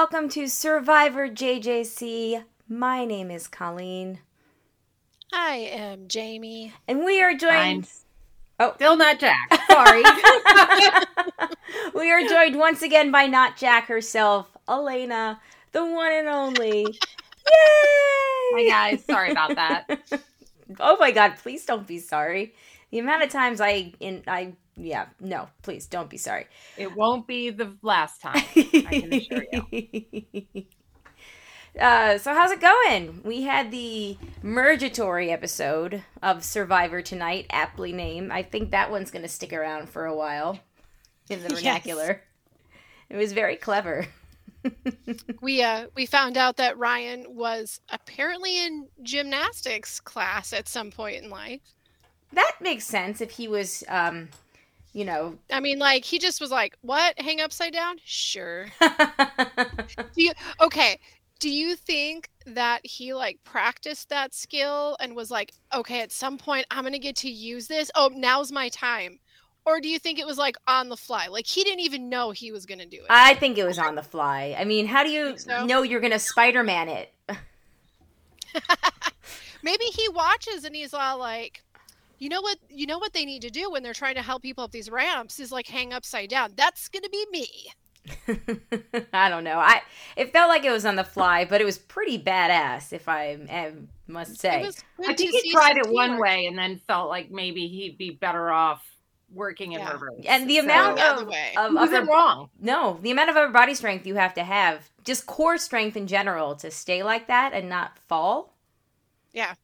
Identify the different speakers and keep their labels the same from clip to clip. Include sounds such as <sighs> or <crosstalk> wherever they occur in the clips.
Speaker 1: and welcome to Survivor JJC. My name is Colleen,
Speaker 2: I am Jamie.
Speaker 1: and we are joined.
Speaker 3: Mine's
Speaker 1: Oh.
Speaker 3: still not Jack. <laughs> Sorry. <laughs>
Speaker 1: we are joined once again by not Jack herself, Elena, the one and only. <laughs>
Speaker 3: Hi
Speaker 1: Yay!
Speaker 3: guys, sorry about that.
Speaker 1: oh my God! Please don't be sorry. The amount of times I in I yeah no please don't be sorry.
Speaker 3: It won't be the last time. can assure <laughs>
Speaker 1: Uh, so how's it going? We had the mergatory episode of Survivor tonight, aptly named. I think that one's going to stick around for a while in the <laughs>
Speaker 2: Yes.
Speaker 1: vernacular. It was very clever. <laughs>
Speaker 2: We uh we found out that Ryan was apparently in gymnastics class at some point in life.
Speaker 1: That makes sense if he was, um, you know.
Speaker 2: I mean, like he just was like, "What? Hang upside down? Sure." <laughs> Do you okay? Do you think that he like practiced that skill and was like, "Okay, at some point I'm gonna get to use this. Oh, now's my time." Or do you think it was like on the fly? Like he didn't even know he was gonna do it.
Speaker 1: I think it was on the fly. I mean, how do you
Speaker 2: so?
Speaker 1: know you're going to Spider Man it? <laughs>
Speaker 2: maybe he watches and he's all like you know what you know what they need to do when they're trying to help people up these ramps is like hang upside down that's gonna be me <laughs>
Speaker 1: I don't know. I it felt like it was on the fly, but it was pretty badass, if I um, must say.
Speaker 2: it was good
Speaker 3: I think he tried it one
Speaker 2: teamwork.
Speaker 3: way and then felt like maybe he'd be better off working in
Speaker 2: Yeah.
Speaker 3: reverse.
Speaker 1: and the
Speaker 3: So-
Speaker 1: amount
Speaker 2: The other
Speaker 1: of,
Speaker 2: way.
Speaker 1: of
Speaker 3: He wasn't
Speaker 1: upper,
Speaker 3: wrong.
Speaker 1: no, the amount of upper body strength you have to have, just core strength in general, to stay like that and not fall.
Speaker 2: yeah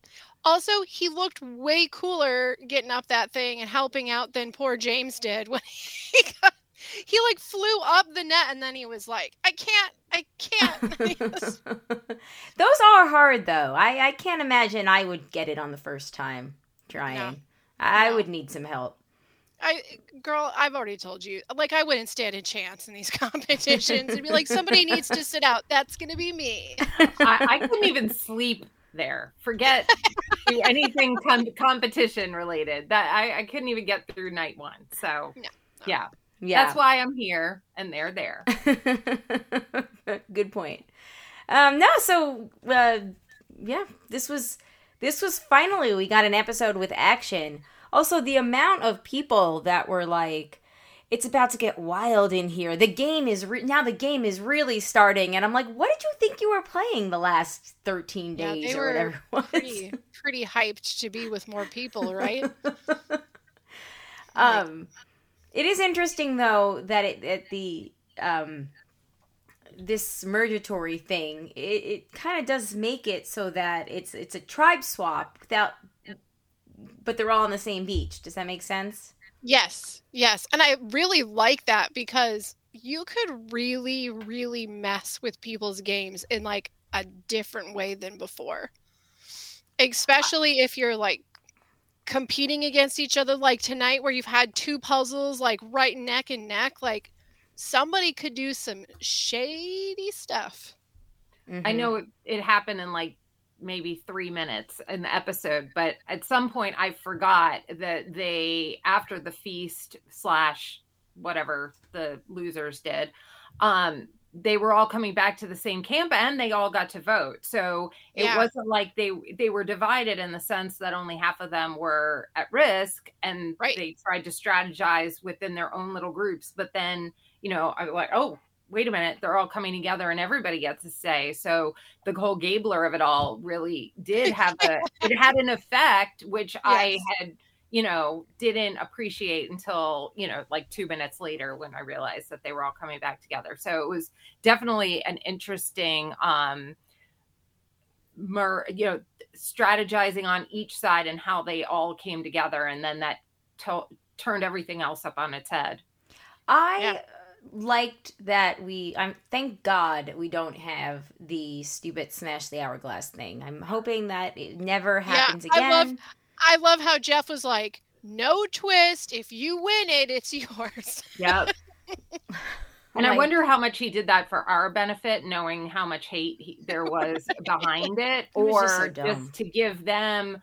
Speaker 2: also he looked way cooler getting up that thing and helping out than poor james did <laughs> when he got he like flew up the net and then he was like i can't i can't <laughs> <laughs>
Speaker 1: Those are hard, though. I I can't imagine I would get it on the first time trying.
Speaker 2: No.
Speaker 1: I
Speaker 2: No.
Speaker 1: would need some help.
Speaker 2: I girl, I've already told you. Like I wouldn't stand a chance in these competitions. It'd be like somebody needs to sit out. That's gonna be me.
Speaker 3: I, I couldn't even sleep there. Forget <laughs> anything com- competition related. That I, I couldn't even get through night one. So
Speaker 2: No, no.
Speaker 3: yeah,
Speaker 1: Yeah.
Speaker 3: that's why I'm here and they're there. <laughs>
Speaker 1: Good point. Um, no, so uh, yeah, this was this was finally we got an episode with action. Also, the amount of people that were like, "It's about to get wild in here." The game is re- now the game is really starting, and I'm like, "What did you think you were playing the last 13
Speaker 2: Yeah,
Speaker 1: days
Speaker 2: they
Speaker 1: or whatever?" it was?
Speaker 2: Pretty pretty hyped to be with more people, right? <laughs>
Speaker 1: um it is interesting though that it at the um this mergatory thing it, it kind of does make it so that it's it's a tribe swap without but they're all on the same beach does that make sense
Speaker 2: Yes, yes. And I really like that because you could really, really mess with people's games in like a different way than before. Especially if you're like competing against each other, like tonight, where you've had two puzzles like right neck and neck. Like somebody could do some shady stuff.
Speaker 3: I
Speaker 1: Mhm.
Speaker 3: know it, it happened in like maybe three minutes in the episode, but at some point I forgot that they, after the feast slash whatever the losers did, um, they were all coming back to the same camp and they all got to vote. So it
Speaker 2: Yeah.
Speaker 3: wasn't like they they were divided in the sense that only half of them were at risk and
Speaker 2: Right.
Speaker 3: they tried to strategize within their own little groups. But then, you know, I was like, oh, wait a minute, they're all coming together and everybody gets to say. So the whole Gabler of it all really did have a <laughs> it had an effect, which I had, you know, didn't appreciate until, you know, like two minutes later when I realized that they were all coming back together. So it was definitely an interesting um mer you know strategizing on each side and how they all came together and then that to- turned everything else up on its head
Speaker 1: i
Speaker 2: Yeah.
Speaker 1: Liked that we i'm thank god we don't have the stupid smash the hourglass thing i'm hoping that it never happens
Speaker 2: I
Speaker 1: again
Speaker 2: love- I love how Jeff was like, no twist. If you win it, it's yours.
Speaker 3: Yep. <laughs> And I
Speaker 1: Like-
Speaker 3: wonder how much he did that for our benefit, knowing how much hate he, there was <laughs> behind it,
Speaker 1: It was just so
Speaker 3: or just to give them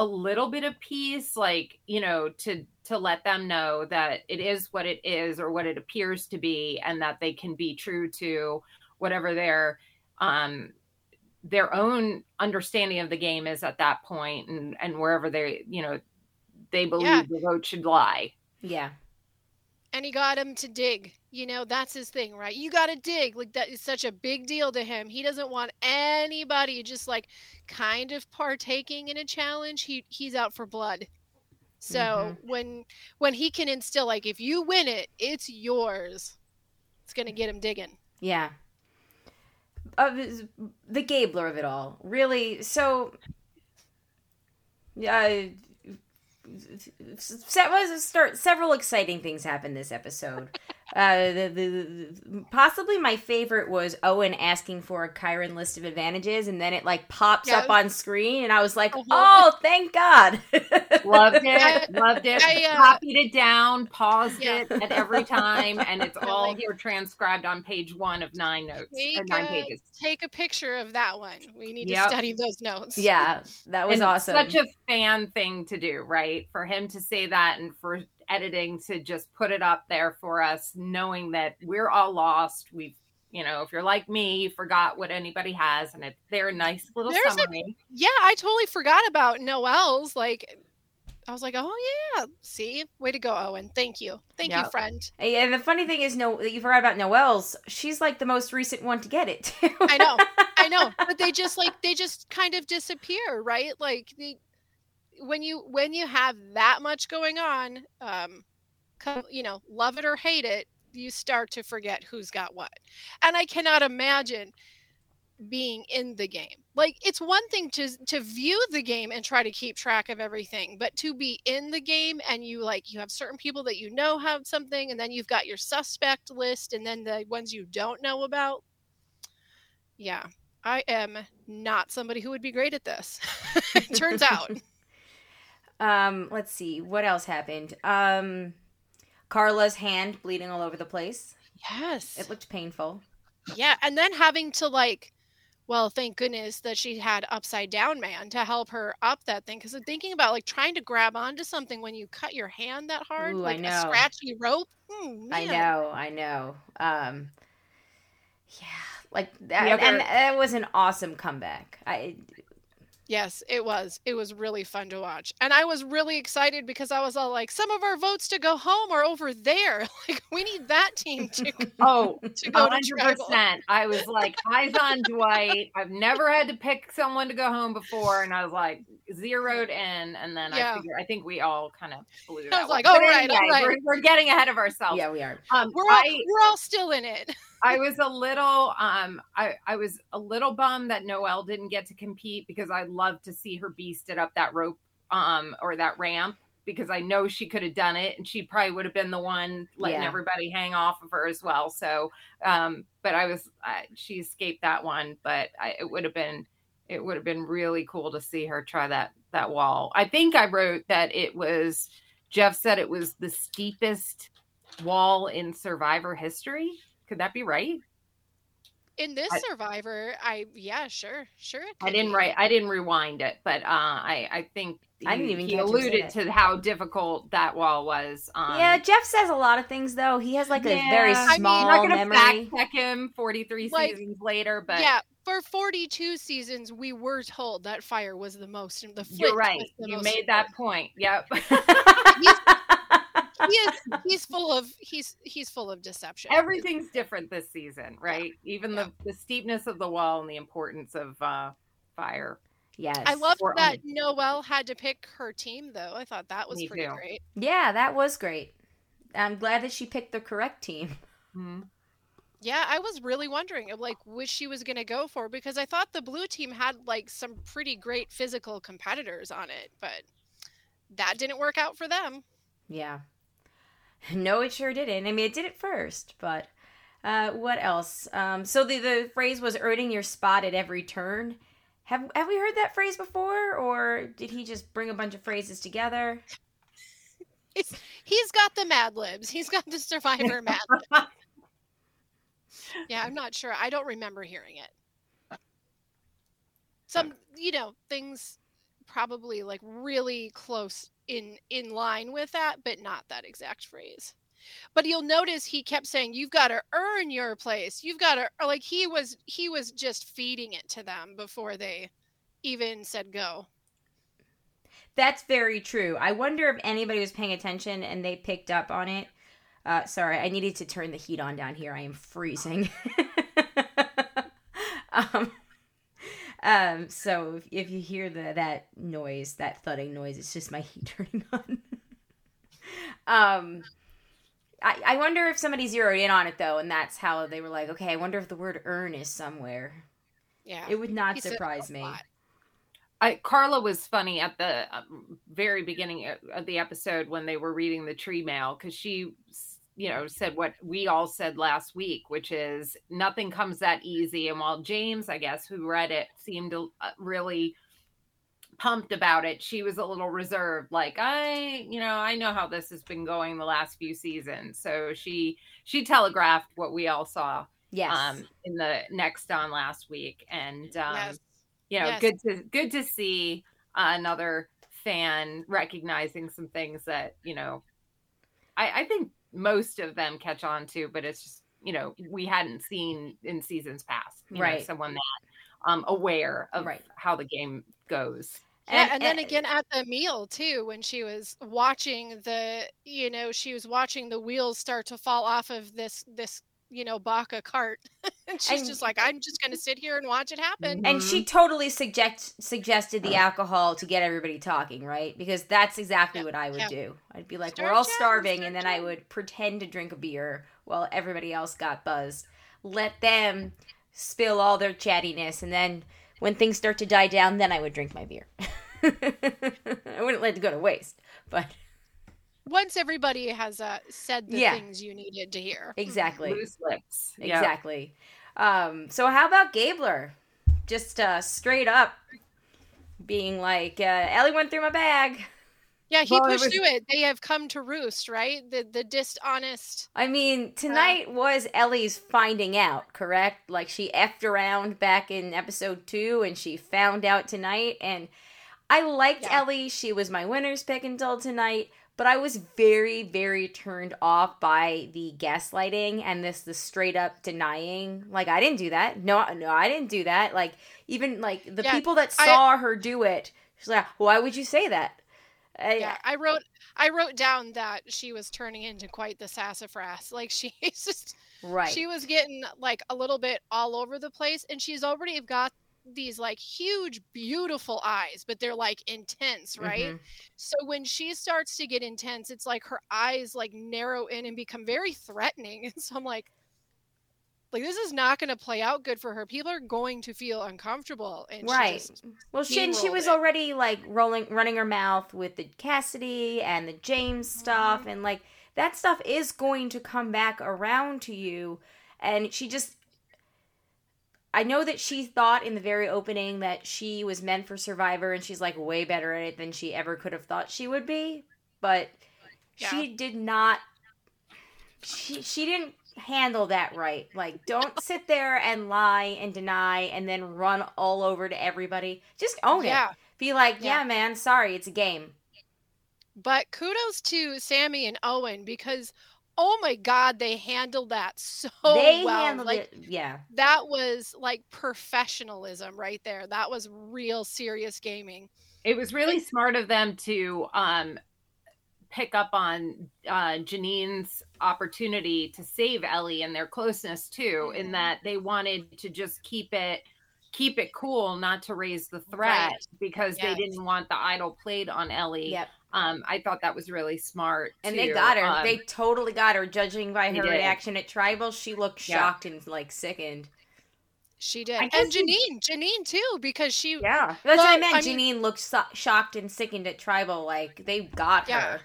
Speaker 3: a little bit of peace, like you know, to to let them know that it is what it is or what it appears to be, and that they can be true to whatever their um their own understanding of the game is at that point and and wherever they you know they believe
Speaker 2: Yeah.
Speaker 3: the vote should lie
Speaker 1: Yeah.
Speaker 2: And he got him to dig. You know, that's his thing, right? You got to dig. Like that is such a big deal to him. He doesn't want anybody just like kind of partaking in a challenge. He he's out for blood. So when when he can instill like if you win it, it's yours. It's going to get him digging.
Speaker 1: Yeah. Uh, the Gabler of it all. Really. So, uh, se- start several exciting things happened this episode. <laughs> Uh, the, the, the possibly my favorite was Owen asking for a chyron list of advantages, and then it like pops
Speaker 2: Yeah.
Speaker 1: up on screen, and I was like,
Speaker 2: Uh-huh.
Speaker 1: "Oh, thank God!"
Speaker 3: loved it loved it
Speaker 2: I, uh,
Speaker 3: copied it down paused
Speaker 2: Yeah.
Speaker 3: it at every time and it's <laughs> all here transcribed on page one of nine notes
Speaker 2: Take
Speaker 3: nine
Speaker 2: a,
Speaker 3: pages
Speaker 2: take a picture of that one. We need
Speaker 3: Yep.
Speaker 2: to study those notes.
Speaker 1: yeah, that was
Speaker 3: And
Speaker 1: awesome.
Speaker 3: Such a fan thing to do, right? For him to say that and for editing to just put it up there for us, knowing that we're all lost. We've, you know, if you're like me, you forgot what anybody has, and it's their nice little
Speaker 2: There's a- Yeah, I totally forgot about Noelle's. Like, I was like, oh yeah, see, way to go, Owen. Thank you, thank you, friend.
Speaker 1: and the funny thing is, no, that you forgot about Noelle's. She's like the most recent one to get it. Too.
Speaker 2: I know, I know, <laughs> but they just like they just kind of disappear, right? Like the when you when you have that much going on, um, come, you know, love it or hate it, you start to forget who's got what, and I cannot imagine being in the game. Like it's one thing to to view the game and try to keep track of everything, but to be in the game and you like you have certain people that you know have something and then you've got your suspect list and then the ones you don't know about. Yeah. I am not somebody who would be great at this. <laughs> it turns out.
Speaker 1: Um, let's see what else happened. Um, Karla's hand bleeding all over the place.
Speaker 2: Yes.
Speaker 1: It looked painful.
Speaker 2: Yeah, and then having to like well, thank goodness that she had upside down man to help her up that thing because I'm thinking about like trying to grab onto something when you cut your hand that hard,
Speaker 1: Ooh, I
Speaker 2: like a scratchy rope. Hmm,
Speaker 1: I know, I know. Um, yeah, like that, and that was an awesome comeback. I
Speaker 2: Yes, it was. It was really fun to watch. And I was really excited because I was all like, some of our votes to go home are over there. <laughs> Like, we need that team to, <laughs>
Speaker 3: Oh,
Speaker 2: to go to
Speaker 3: hundred
Speaker 2: tribal.
Speaker 3: percent. I was like, eyes on Dwight. I've never had to pick someone to go home before, and I was like zeroed in, and then
Speaker 2: Yeah.
Speaker 3: I figured I think we all kind of blew that.
Speaker 2: I was
Speaker 3: one.
Speaker 2: like,
Speaker 3: But
Speaker 2: all right, all
Speaker 3: anyway,
Speaker 2: right.
Speaker 3: We're, we're getting ahead of ourselves.
Speaker 1: yeah, we are.
Speaker 3: Um,
Speaker 2: We're all,
Speaker 3: I,
Speaker 2: we're all still in it.
Speaker 3: I was a little um I, I was a little bummed that Noelle didn't get to compete because I'd love to see her beasted up that rope um or that ramp because I know she could have done it and she probably would have been the one letting
Speaker 1: Yeah.
Speaker 3: everybody hang off of her as well. So um but I was I, she escaped that one, but I, it would have been it would have been really cool to see her try that that wall. I think I wrote that it was Jeff said it was the steepest wall in survivor history. Could that be right?
Speaker 2: In this
Speaker 3: I-
Speaker 2: Survivor, I, yeah, sure, sure. it
Speaker 3: I didn't
Speaker 2: be.
Speaker 3: write. I didn't rewind it, but uh, I I think
Speaker 1: I didn't even
Speaker 3: he
Speaker 1: catch him say
Speaker 3: alluded
Speaker 1: that.
Speaker 3: to how difficult that wall was. Um,
Speaker 1: yeah, Jeff says a lot of things though. He has like a
Speaker 3: Yeah,
Speaker 1: very
Speaker 3: I
Speaker 2: mean,
Speaker 1: small
Speaker 3: I'm not gonna
Speaker 1: memory.
Speaker 3: fact check him 43
Speaker 2: Like,
Speaker 3: seasons later, but
Speaker 2: yeah, for 42 seasons, we were told that fire was the most. The
Speaker 3: you're right.
Speaker 2: the
Speaker 3: You
Speaker 2: most
Speaker 3: made that point. Yep. <laughs>
Speaker 2: he is he's full of he's he's full of deception.
Speaker 3: Everything's different this season, right? Even
Speaker 2: Yeah.
Speaker 3: the the steepness of the wall and the importance of uh, fire.
Speaker 1: yes,
Speaker 2: I love that
Speaker 3: only-
Speaker 2: Noelle had to pick her team though. I thought that was
Speaker 3: Me
Speaker 2: pretty
Speaker 3: too.
Speaker 2: great.
Speaker 1: Yeah, that was great. I'm glad that she picked the correct team.
Speaker 3: Mhm.
Speaker 2: Yeah, I was really wondering like which she was going to go for because I thought the blue team had like some pretty great physical competitors on it, but that didn't work out for them.
Speaker 1: Yeah. <laughs> No, it sure didn't. I mean, it did it first, but uh, what else? Um, so the the phrase was earning your spot at every turn. Have have we heard that phrase before, or did he just bring a bunch of phrases together?
Speaker 2: He's got the Mad Libs. He's got the Survivor <laughs> Mad Libs. Yeah, I'm not sure. I don't remember hearing it. Some, you know, things probably like really close in in line with that, but not that exact phrase. but you'll notice he kept saying you've got to earn your place you've got to like he was he was just feeding it to them before they even said go
Speaker 1: That's very true. I wonder if anybody was paying attention and they picked up on it. Uh, sorry, I needed to turn the heat on down here. I am freezing. <laughs> um, um, so if, if you hear the that noise, that thudding noise, it's just my <laughs> heat turning on. um, I, I wonder if somebody zeroed in on it though, and that's how they were like, okay, I wonder if the word earn is somewhere.
Speaker 2: yeah
Speaker 1: It would not
Speaker 2: He
Speaker 1: surprise me.
Speaker 3: I, Karla was funny at the um, very beginning of- of the episode when they were reading the tree mail because she, s- you know, said what we all said last week, which is nothing comes that easy. And while James, I guess, who read it, seemed to, uh, really pumped about it, she was a little reserved. Like I, you know, I know how this has been going the last few seasons. So she she telegraphed what we all saw
Speaker 1: Yes.
Speaker 3: um, in the next on last week, and um,
Speaker 2: yes
Speaker 3: you know
Speaker 2: Yes.
Speaker 3: good to good to see uh, another fan recognizing some things that you know I, I think most of them catch on to but it's just you know we hadn't seen in seasons past you know,
Speaker 1: Right.
Speaker 3: someone that um aware of
Speaker 1: Right.
Speaker 3: how the game goes
Speaker 2: Yeah,
Speaker 1: And-
Speaker 2: and, then again at the meal too, when she was watching the, you know, she was watching the wheels start to fall off of this this, you know, Baka cart, <laughs> and she's
Speaker 1: And-
Speaker 2: just like, I'm just gonna sit here and watch it happen.
Speaker 1: And she mm-hmm. totally suggest suggested the alcohol to get everybody talking, right? Because that's exactly
Speaker 2: Yeah,
Speaker 1: what I would
Speaker 2: yeah.
Speaker 1: do. I'd be like,
Speaker 2: Start
Speaker 1: "We're all
Speaker 2: chatting,
Speaker 1: starving,"
Speaker 2: start
Speaker 1: and then I would pretend to drink a beer while everybody else got buzzed. Let them spill all their chattiness, and then when things start to die down, then I would drink my beer. <laughs> I wouldn't let it go to waste, but
Speaker 2: Once everybody has uh, said the
Speaker 1: Yeah.
Speaker 2: things you needed to hear.
Speaker 1: exactly.
Speaker 3: loose lips Yeah.
Speaker 1: Exactly. Um, so how about Gabler? Just uh, straight up being like, uh, Ellie went through my bag.
Speaker 2: Yeah, he
Speaker 3: Well, it
Speaker 2: pushed
Speaker 3: was-
Speaker 2: through it. They have come to roost, right? The the dishonest.
Speaker 1: I mean, tonight was Ellie's finding out, correct? Like she effed around back in episode two and she found out tonight. And I liked
Speaker 2: Yeah.
Speaker 1: Ellie. She was my winner's pick until tonight. But I was very, very turned off by the gaslighting and this the straight up denying. Like I didn't do that. No, no, I didn't do that. Like even like the
Speaker 2: Yeah,
Speaker 1: people that
Speaker 2: I-
Speaker 1: saw her do it, she's like, "Why would you say that?" I-
Speaker 2: Yeah, I wrote I wrote down that she was turning into quite the sassafras. <laughs> Like she's just
Speaker 1: right.
Speaker 2: she was getting like a little bit all over the place and she's already got these like huge beautiful eyes but they're like intense right
Speaker 1: Mhm.
Speaker 2: so when she starts to get intense it's like her eyes like narrow in and become very threatening <laughs> and so i'm like like this is not going to play out good for her people are going to feel uncomfortable and she
Speaker 1: right
Speaker 2: just-
Speaker 1: well she and she was
Speaker 2: it.
Speaker 1: already like rolling running her mouth with the cassidy and the james stuff
Speaker 2: Mm-hmm.
Speaker 1: and like that stuff is going to come back around to you and she just i know that she thought in the very opening that she was meant for survivor and she's like way better at it than she ever could have thought she would be but she did not she she didn't handle that right. Like, don't sit there and lie and deny and then run all over to everybody. Just own
Speaker 2: yeah
Speaker 1: it. Be like, yeah.
Speaker 2: Yeah.
Speaker 1: man, sorry, it's a game.
Speaker 2: but kudos to sami and owen because oh my god they handled that so <laughs>
Speaker 1: they
Speaker 2: well
Speaker 1: handled
Speaker 2: like
Speaker 1: it. Yeah,
Speaker 2: that was like professionalism right there. That was real serious gaming.
Speaker 3: it was really smart of them to um pick up on uh Jeanine's opportunity to save Ellie and their closeness too in
Speaker 2: Mhm.
Speaker 3: that they wanted to just keep it keep it cool not to raise the threat
Speaker 2: Right.
Speaker 3: because
Speaker 2: Yes.
Speaker 3: they didn't want the idol played on Ellie
Speaker 1: yep.
Speaker 3: Um I thought that was really smart
Speaker 1: And they got her.
Speaker 3: Um,
Speaker 1: they totally got her. Judging by her
Speaker 3: did.
Speaker 1: reaction at Tribal, she looked
Speaker 3: Yeah.
Speaker 1: shocked and like sickened.
Speaker 2: She did. And
Speaker 3: guess you-
Speaker 2: Jeanine, Jeanine too, because she
Speaker 3: yeah
Speaker 1: That's what I meant.
Speaker 2: I mean-
Speaker 1: Jeanine looked so- shocked and sickened at Tribal. Like they got
Speaker 2: Yeah.
Speaker 1: her.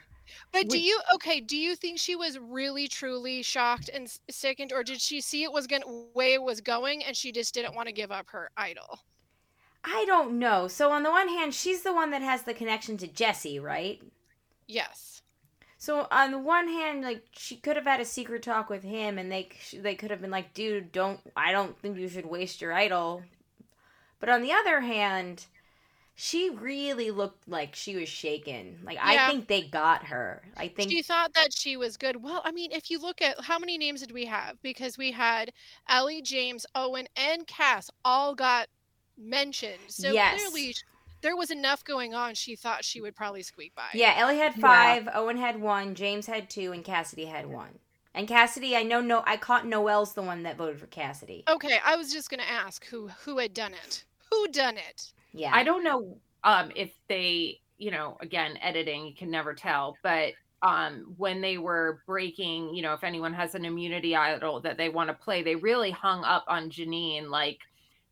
Speaker 2: But do you okay, do you think she was really truly shocked and sickened or did she see it was going to way it was going and she just didn't want to give up her idol?
Speaker 1: I don't know. So on the one hand, she's the one that has the connection to Jesse, right?
Speaker 2: Yes.
Speaker 1: So on the one hand, like she could have had a secret talk with him, and they they could have been like, "Dude, don't. I don't think you should waste your idol." But on the other hand, she really looked like she was shaken. Like
Speaker 2: Yeah.
Speaker 1: I think they got her. I think
Speaker 2: She thought that she was good. Well, I mean, if you look at how many names did we have? Because we had Ellie, James, Owen, and Cass all got mentioned. So
Speaker 1: Yes.
Speaker 2: clearly sh- there was enough going on. She thought she would probably squeak by.
Speaker 1: Yeah, Ellie had
Speaker 3: Yeah.
Speaker 1: five, Owen had one, James had two, and Cassidy had one. And Cassidy, I know no I caught Noelle's the one that voted for Cassidy.
Speaker 2: Okay, I was just gonna ask who who had done it. Who done it?
Speaker 1: Yeah.
Speaker 3: I don't know um, if they, you know, again, editing, you can never tell, but um, when they were breaking, you know, if anyone has an immunity idol that they want to play, they really hung up on Jeanine like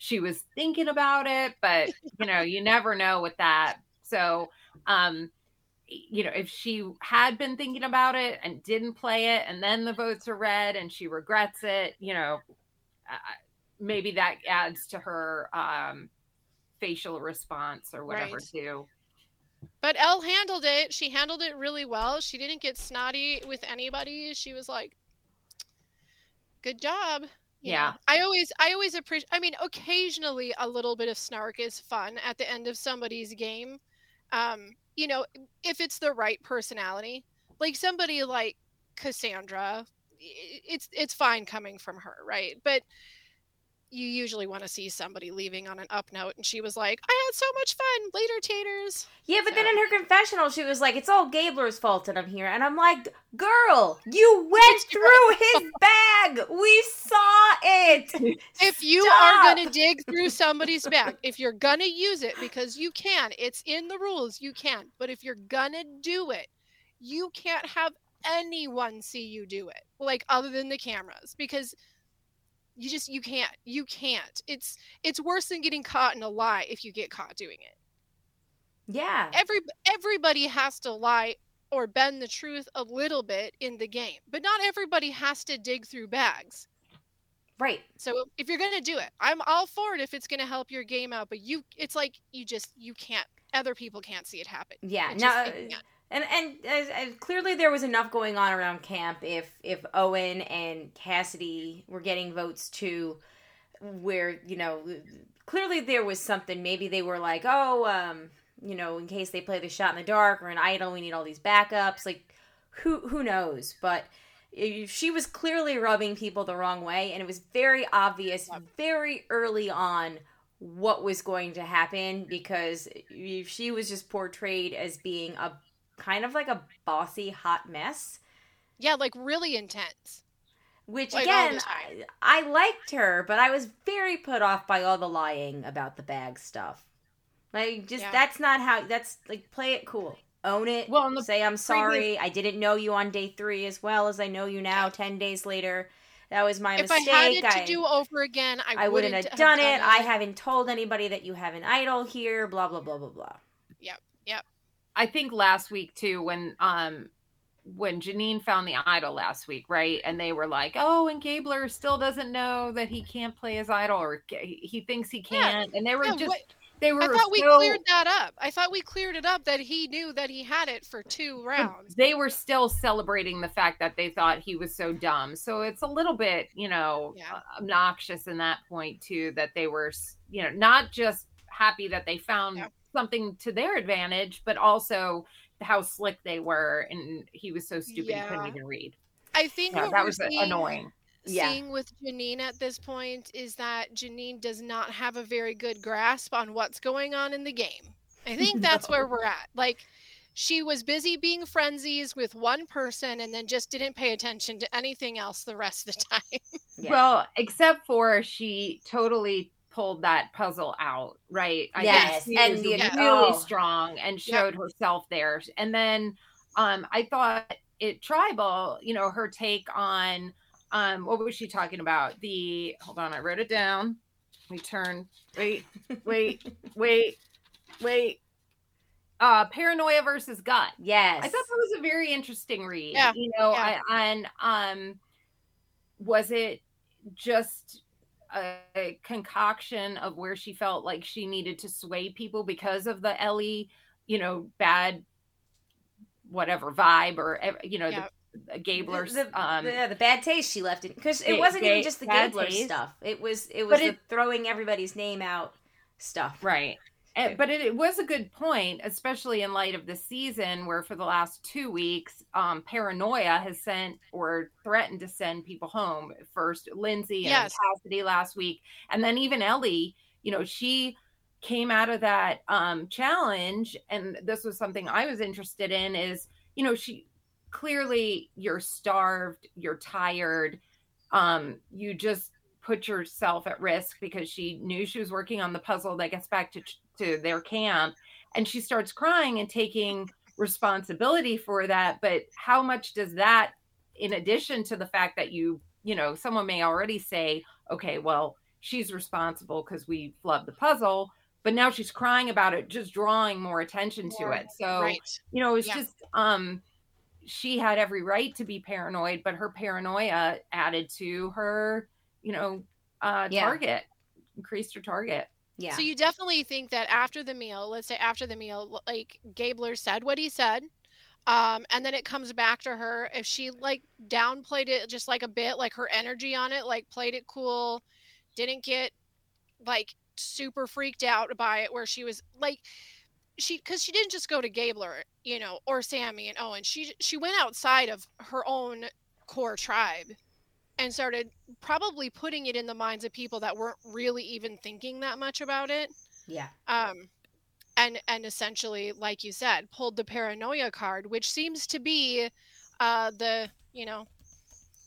Speaker 3: she was thinking about it, but, you know, you never know with that. So, um, you know, if she had been thinking about it and didn't play it, and then the votes are read and she regrets it, you know, uh, maybe that adds to her um, facial response or whatever
Speaker 2: Right.
Speaker 3: too.
Speaker 2: But Elle handled it. She handled it really well. She didn't get snotty with anybody. She was like, "Good job."
Speaker 3: Yeah.
Speaker 2: I always, I always appreciate. I mean, occasionally a little bit of snark is fun at the end of somebody's game. Um, you know, if it's the right personality, like somebody like Cassandra, it's it's fine coming from her, right? But you usually want to see somebody leaving on an up note, and she was like, "I had so much fun. Later, taters."
Speaker 1: Yeah, but then in her confessional, she was like, "It's all Gabler's fault that I'm here," and I'm like, "Girl, you went <laughs> through his bag. We saw it.
Speaker 2: if you
Speaker 1: Stop.
Speaker 2: are going to dig through somebody's bag, if you're going to use it because you can, it's in the rules, you can. But if you're going to do it, you can't have anyone see you do it, like other than the cameras, because you just you can't. You can't. It's it's worse than getting caught in a lie if you get caught doing it.
Speaker 1: Yeah,
Speaker 2: Every everybody has to lie or bend the truth a little bit in the game, but not everybody has to dig through bags.
Speaker 1: right.
Speaker 2: So if you're gonna do it, I'm all for it if it's gonna help your game out. But you, it's like you just you can't. Other people can't see it happen.
Speaker 1: Yeah.
Speaker 2: It
Speaker 1: Now,
Speaker 2: it
Speaker 1: and and as, as clearly there was enough going on around camp. If if Owen and Cassidy were getting votes too, where you know clearly there was something. Maybe they were like, oh, um, you know, in case they play the shot in the dark or an idol, we need all these backups. Like, who who knows? But she was clearly rubbing people the wrong way, and it was very obvious, very early on what was going to happen because she was just portrayed as being a kind of like a bossy hot mess
Speaker 2: yeah, like really intense.
Speaker 1: which
Speaker 2: Like,
Speaker 1: again. I, I liked her but i was very put off by all the lying about the bag stuff like just
Speaker 2: Yeah.
Speaker 1: that's not how that's like play it cool own it
Speaker 3: Well,
Speaker 1: say i'm sorry i didn't know you on day three as well as i know you now 10 days later that was my
Speaker 2: if
Speaker 1: mistake
Speaker 2: I had it to do over again, I,
Speaker 1: I wouldn't have
Speaker 2: have
Speaker 1: done it. I haven't told anybody that you have an idol here. Blah blah blah blah blah.
Speaker 3: I think last week too, when um when Jeanine found the idol last week, right? And they were like, "Oh, and Gabler still doesn't know that he can't play his idol, or he thinks he can't." And they were
Speaker 2: Yeah,
Speaker 3: just
Speaker 2: what-
Speaker 3: they were
Speaker 2: I thought we cleared that up. I thought we cleared it up that he knew that he had it for two rounds.
Speaker 3: they were still celebrating the fact that they thought he was so dumb. So it's a little bit, you know,
Speaker 2: Yeah.
Speaker 3: obnoxious in that point too that they were, you know, not just happy that they found
Speaker 2: Yeah.
Speaker 3: Something to their advantage, but also how slick they were and he was so stupid he couldn't even read.
Speaker 2: I think
Speaker 3: Yeah, that was uh,
Speaker 2: seeing,
Speaker 3: annoying.
Speaker 1: Yeah.
Speaker 2: seeing with Jeanine at this point is that Jeanine does not have a very good grasp on what's going on in the game. I think <laughs> that's where we're at. Like she was busy being frenzies with one person and then just didn't pay attention to anything else the rest of the <laughs> time.
Speaker 1: Yeah.
Speaker 3: Well, except for she totally pulled that puzzle out, right? I think
Speaker 1: Yes,
Speaker 3: she
Speaker 1: and
Speaker 3: was
Speaker 1: the-
Speaker 3: really strong and showed herself there. And then um I thought it tribal, you know, her take on um what was she talking about? The hold on, I wrote it down. We turn wait, wait, <laughs> wait, wait. Uh paranoia versus gut.
Speaker 1: Yes.
Speaker 3: I thought that was a very interesting read.
Speaker 2: Yeah,
Speaker 3: You know,
Speaker 2: yeah.
Speaker 3: I, and um, was it just a, a concoction of where she felt like she needed to sway people because of the Ellie, you know, bad whatever vibe or you know
Speaker 2: Yeah.
Speaker 3: the, the Gabler's
Speaker 1: the,
Speaker 3: um
Speaker 1: the, the bad taste she left it because it wasn't even just the
Speaker 3: bad
Speaker 1: Gabler
Speaker 3: taste.
Speaker 1: stuff. It was it was the
Speaker 3: it-
Speaker 1: throwing everybody's name out stuff.
Speaker 3: right And, but it, it, was a good point, especially in light of the season where for the last two weeks, um, paranoia has sent or threatened to send people home. First, Lindsay and yes. Cassidy last week, and then even Ellie. You know, she came out of that um, challenge, and this was something I was interested in. Is you know, she clearly you're starved, you're tired, um, you just put yourself at risk because she knew she was working on the puzzle that gets back to to their camp and she starts crying and taking responsibility for that but how much does that in addition to the fact that you you know someone may already say okay well she's responsible because we flubbed the puzzle but now she's crying about it just drawing more attention to it so right. you know it's yeah. just um she had every right to be paranoid but her paranoia added to her you know uh yeah. target increased her target
Speaker 2: yeah. So you definitely think that after the meal, let's say after the meal, like Gabler said what he said, um, and then it comes back to her. If she like downplayed it just like a bit, like her energy on it, like played it cool, didn't get like super freaked out by it, where she was like, she because she didn't just go to Gabler, you know, or Sami and Owen. She she went outside of her own core tribe and started probably putting it in the minds of people that weren't really even thinking that much about it.
Speaker 1: Yeah.
Speaker 2: Um and and essentially like you said pulled the paranoia card which seems to be uh the you know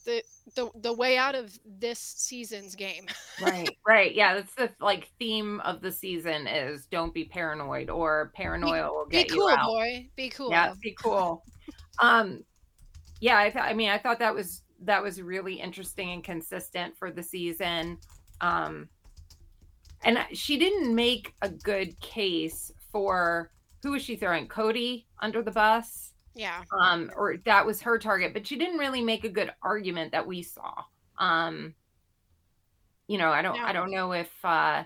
Speaker 2: the the the way out of this season's game.
Speaker 3: Right. <laughs> Right. Yeah. That's the like theme of the season is don't be paranoid or paranoia will get
Speaker 2: be cool
Speaker 3: you out.
Speaker 2: boy. Be cool.
Speaker 3: Yeah be cool. Um yeah. I, th- I mean i thought that was that was really interesting and consistent for the season. Um, and she didn't make a good case for who was she throwing Cody under the bus?
Speaker 2: Yeah.
Speaker 3: Um, or that was her target, but she didn't really make a good argument that we saw. Um, you know, I don't, no. I don't know if uh,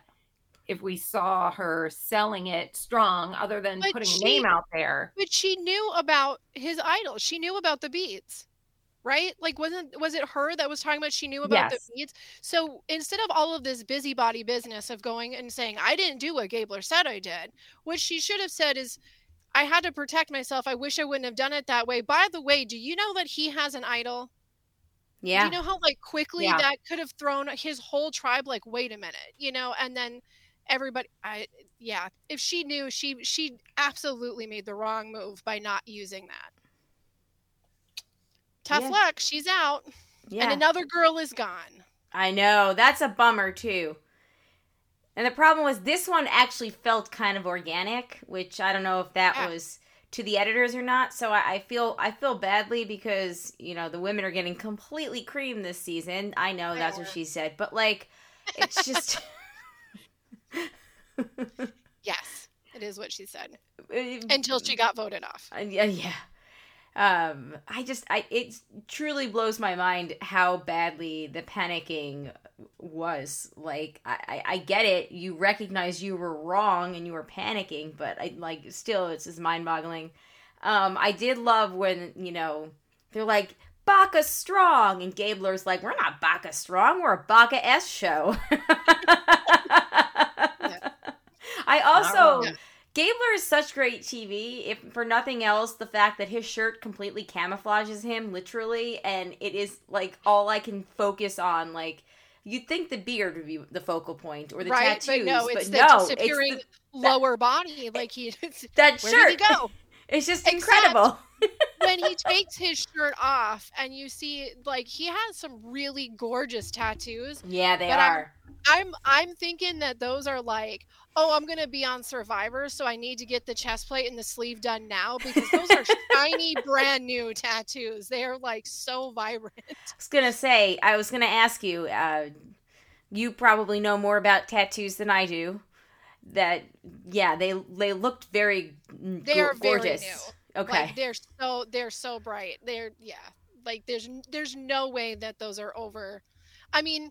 Speaker 3: if we saw her selling it strong, other than but putting she, a name out there.
Speaker 2: But she knew about his idol. She knew about the beats right? Like wasn't was it her that was talking about she knew about yes. the beads? So instead of all of this busybody business of going and saying I didn't do what Gabler said I did, what she should have said is I had to protect myself. I wish I wouldn't have done it that way. By the way, do you know that he has an idol?
Speaker 1: Yeah.
Speaker 2: Do you know how like quickly yeah. that could have thrown his whole tribe like wait a minute, you know, and then everybody I yeah, if she knew she she absolutely made the wrong move by not using that tough yeah. luck. She's out. Yeah. And another girl is gone.
Speaker 1: I know. That's a bummer, too. And the problem was this one actually felt kind of organic, which I don't know if that yeah. was to the editors or not. So I, I, feel I feel badly because you know the women are getting completely creamed this season. I know that's what she said, but like it's just <laughs> <laughs>
Speaker 2: yes, it is what she said until she got voted off.
Speaker 1: Uh, yeah, yeah um i just i it truly blows my mind how badly the panicking was. Like I, I get it. You recognize you were wrong and you were panicking but i like still it's just mind-boggling. Um i did love when you know they're like Baka strong and Gabler's like we're not Baka strong we're a Baka S show. <laughs> Yeah. I also Gabler is such great TV. If for nothing else, the fact that his shirt completely camouflages him, literally, and it is like all I can focus on. Like you'd think the beard would be the focal point or the
Speaker 2: right,
Speaker 1: tattoos,
Speaker 2: but no, it's
Speaker 1: but
Speaker 2: the
Speaker 1: no,
Speaker 2: disappearing
Speaker 1: it's
Speaker 2: the, lower body. Like he <laughs>
Speaker 1: that
Speaker 2: where
Speaker 1: shirt.
Speaker 2: Did he go?
Speaker 1: It's just Except incredible. <laughs>
Speaker 2: when he takes his shirt off and you see like he has some really gorgeous tattoos.
Speaker 1: Yeah, they are.
Speaker 2: I'm, I'm I'm thinking that those are like oh, I'm gonna be on Survivor, so I need to get the chest plate and the sleeve done now because those are <laughs> shiny, brand new tattoos. They are like so vibrant. I
Speaker 1: was gonna say, I was gonna ask you. Uh, you probably know more about tattoos than I do. That yeah, they they looked very
Speaker 2: they are
Speaker 1: gorgeous.
Speaker 2: Very
Speaker 1: new. Okay,
Speaker 2: like, they're so they're so bright. They're yeah, like there's there's no way that those are over. I mean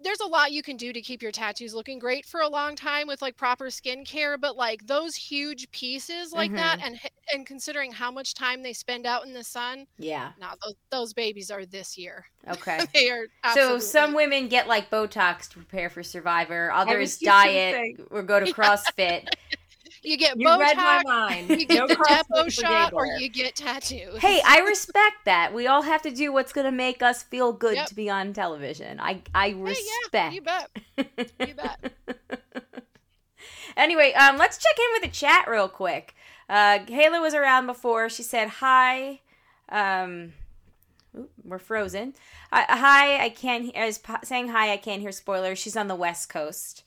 Speaker 2: there's a lot you can do to keep your tattoos looking great for a long time with like proper skincare, but like those huge pieces like mm-hmm. that, and and considering how much time they spend out in the sun,
Speaker 1: yeah,
Speaker 2: no, those, those babies are this year.
Speaker 1: Okay, <laughs>
Speaker 2: they are.
Speaker 1: So some women get like Botox to prepare for Survivor, others diet or go to <laughs> CrossFit.
Speaker 2: You get
Speaker 3: you
Speaker 2: Botox,
Speaker 3: read my mind.
Speaker 2: You get no the <laughs> Depo shot, or you get tattoos.
Speaker 1: Hey, I <laughs> respect that. We all have to do what's going to make us feel good yep. to be on television. I I respect.
Speaker 2: Hey, yeah, you bet. You bet. <laughs>
Speaker 1: anyway, um, let's check in with the chat real quick. Uh, Kayla was around before. She said hi. Um, ooh, we're frozen. Uh, hi, I can't. I was saying hi. I can't hear spoilers. She's on the west coast.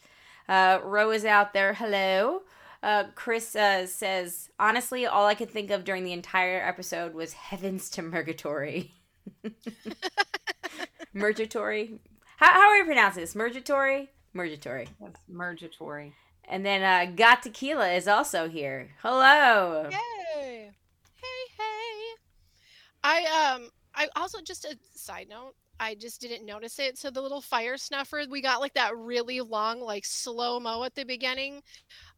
Speaker 1: Uh, Ro is out there. Hello. Uh, Chris uh, says, honestly, all I could think of during the entire episode was heavens to Murgatory. <laughs> Murgatory? How, how are you pronouncing this? Murgatory? Murgatory.
Speaker 3: That's Murgatory.
Speaker 1: And then uh, Got Tequila is also here. Hello.
Speaker 2: Hey. Hey, hey. I, um, I also, just a side note, I just didn't notice it. So the little fire snuffer, we got like that really long, like slow mo at the beginning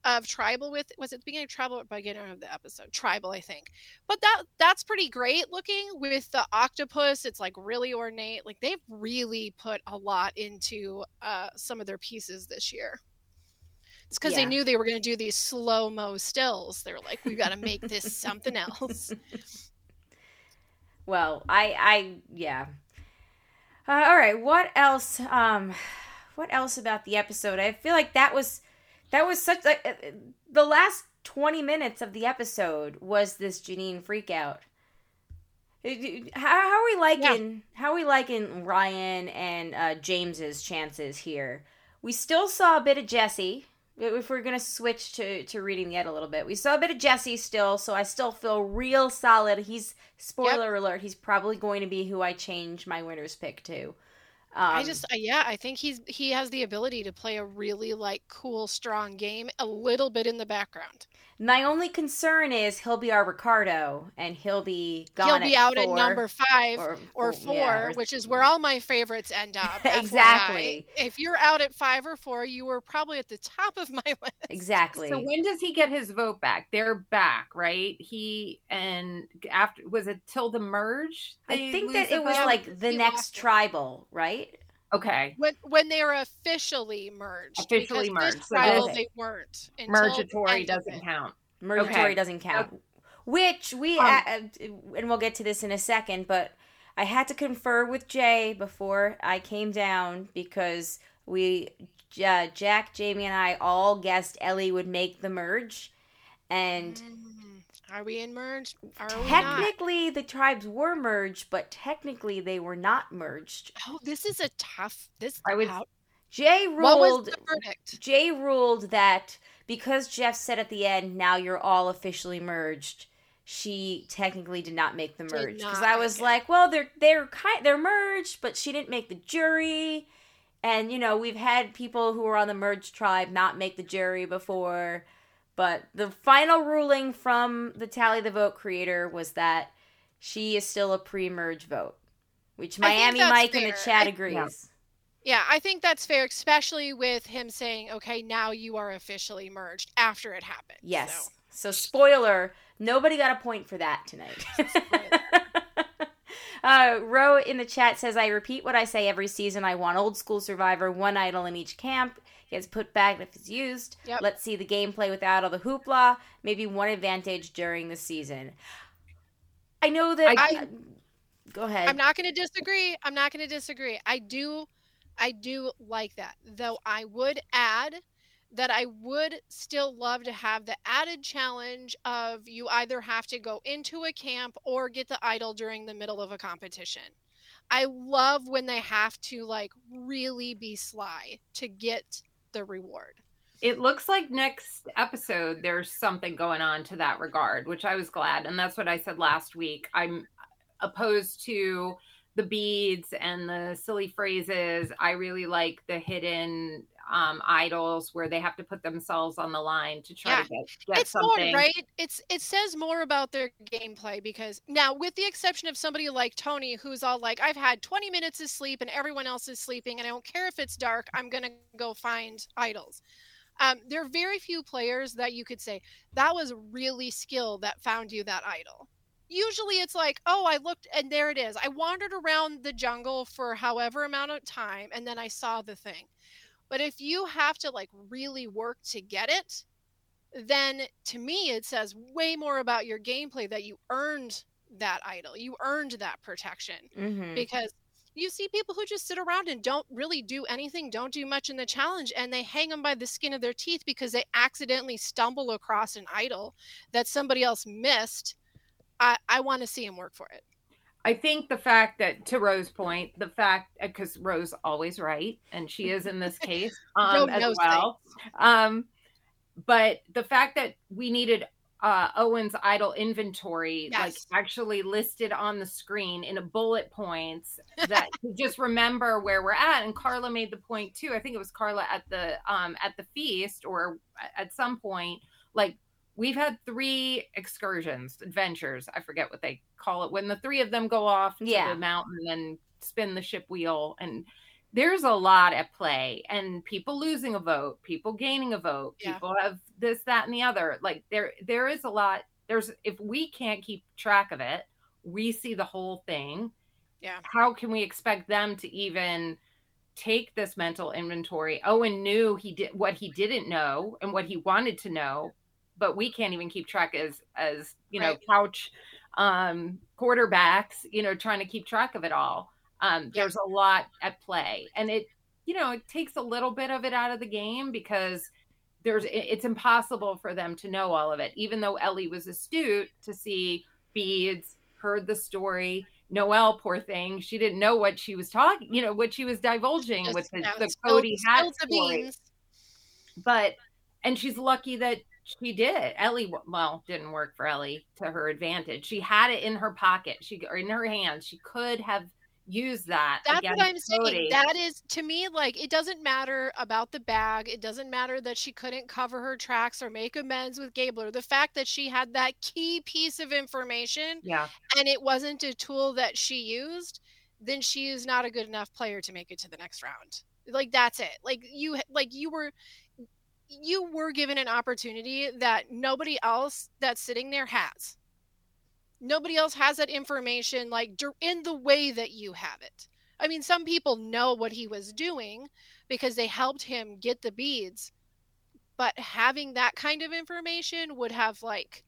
Speaker 2: of tribal with was it the beginning of tribal or beginning of the episode? Tribal i think. But that that's pretty great looking with the octopus. It's like really ornate. Like they've really put a lot into uh some of their pieces this year. It's because yeah. they knew they were going to do these slow mo stills. They were like we got to make this something else. <laughs>
Speaker 1: Well i i yeah. Uh, all right. What else um <sighs> what else about the episode? I feel like that was that was such like uh, the last 20 minutes of the episode was this Janine freakout. How, how are we liking yeah. how are we liking Ryan and uh, James's chances here? We still saw a bit of Jesse. If we're gonna switch to to reading the end a little bit, we saw a bit of Jesse still, so I still feel real solid. He's spoiler yep. alert. He's probably going to be who I change my winner's pick to.
Speaker 2: Um, I just uh, yeah, I think he's he has the ability to play a really like cool, strong game a little bit in the background.
Speaker 1: My only concern is he'll be our Ricardo, and he'll be gone.
Speaker 2: He'll be out
Speaker 1: four,
Speaker 2: at number five or, or four, yeah, which is where all my favorites end <laughs> up.
Speaker 1: exactly.
Speaker 2: FYI. If you're out at five or four, you were probably at the top of <laughs> my list.
Speaker 1: Exactly.
Speaker 3: So when does he get his vote back? They're back, right? He and after was it till the merge?
Speaker 1: I think that it was like the next tribal, right?
Speaker 3: Okay.
Speaker 2: When when they're officially merged.
Speaker 3: Officially merged.
Speaker 2: So they weren't.
Speaker 3: Mergatory doesn't count.
Speaker 1: Mergatory okay. doesn't count. Okay. Which we um, uh, and we'll get to this in a second, but I had to confer with Jay before I came down because we uh, Jack, Jamie, and I all guessed Ellie would make the merge, and. Mm
Speaker 2: are we in merged? Are
Speaker 1: technically, the tribes were merged, but technically they were not merged.
Speaker 2: Oh, this is a tough. This
Speaker 3: I would.
Speaker 1: Jay ruled. Jay ruled that because Jeff said at the end, "Now you're all officially merged." She technically did not make the merge because I was like, "Well, they're they're kind they're merged, but she didn't make the jury." And you know, we've had people who were on the merged tribe not make the jury before. But the final ruling from the Tally the Vote creator was that she is still a pre merge vote, which Miami Mike fair. in the chat agrees.
Speaker 2: Yeah. yeah, I think that's fair, especially with him saying, okay, now you are officially merged after it happened.
Speaker 1: Yes. So, so spoiler, nobody got a point for that tonight. <laughs> Uh, Ro in the chat says, I repeat what I say every season. I want old school Survivor, one idol in each camp gets put back if it's used. Yep. Let's see the gameplay without all the hoopla. Maybe one advantage during the season. I know that. I, I go ahead.
Speaker 2: I'm not going to disagree. I'm not going to disagree. I do, I do like that. Though I would add that I would still love to have the added challenge of you either have to go into a camp or get the idol during the middle of a competition. I love when they have to like really be sly to get the reward.
Speaker 3: It looks like next episode there's something going on to that regard, which I was glad. And that's what I said last week. I'm opposed to the beads and the silly phrases. I really like the hidden um, idols where they have to put themselves on the line to try
Speaker 2: Yeah.
Speaker 3: to get, get
Speaker 2: it's
Speaker 3: something.
Speaker 2: more right? It's it says more about their gameplay because now with the exception of somebody like tony who's all like i've had 20 minutes of sleep and everyone else is sleeping and i don't care if it's dark i'm gonna go find idols. Um, there are very few players that you could say that was really skill that found you that idol. Usually it's like oh i looked and there it is. I wandered around the jungle for however amount of time and then i saw the thing but if you have to like really work to get it then to me it says way more about your gameplay that you earned that idol you earned that protection.
Speaker 1: Mm-hmm.
Speaker 2: because you see people who just sit around and don't really do anything don't do much in the challenge and they hang them by the skin of their teeth because they accidentally stumble across an idol that somebody else missed. I, I want to see him work for it
Speaker 3: I think the fact that, to Rose's point, the fact because Rose always right, and she is in this case <laughs> um, as well. Um, but the fact that we needed uh, Owen's idol inventory, like actually listed on the screen in a bullet points, that <laughs> to just remember where we're at. And Karla made the point too. I think it was Karla at the um, at the feast or at some point, like we've had three excursions, adventures. I forget what they call it when the three of them go off to
Speaker 1: Yeah.
Speaker 3: the mountain and spin the ship wheel and there's a lot at play and people losing a vote people gaining a vote
Speaker 2: Yeah.
Speaker 3: people have this that and the other like there there is a lot there's if we can't keep track of it we see the whole thing
Speaker 2: Yeah.
Speaker 3: how can we expect them to even take this mental inventory owen knew he did what he didn't know and what he wanted to know but we can't even keep track as as you know
Speaker 2: Right.
Speaker 3: couch um quarterbacks you know trying to keep track of it all. Um there's a lot at play. And it you know it takes a little bit of it out of the game because there's it's impossible for them to know all of it. Even though ellie was astute to see beads heard the story noelle poor thing she didn't know what she was talking you know what she was divulging
Speaker 2: Just,
Speaker 3: with the, the cody hat story.
Speaker 2: beans.
Speaker 3: but and she's lucky that she did ellie well didn't work for ellie to her advantage she had it in her pocket she or in her hands she could have used that
Speaker 2: That's what I'm saying. That is to me like it doesn't matter about the bag. It doesn't matter that she couldn't cover her tracks or make amends with Gabler. The fact that she had that key piece of information
Speaker 3: yeah
Speaker 2: and it wasn't a tool that she used, then she is not a good enough player to make it to the next round. Like that's it. Like you like you were you were given an opportunity that nobody else that's sitting there has. Nobody else has that information like in the way that you have it. I mean, some people know what he was doing because they helped him get the beads, but having that kind of information would have like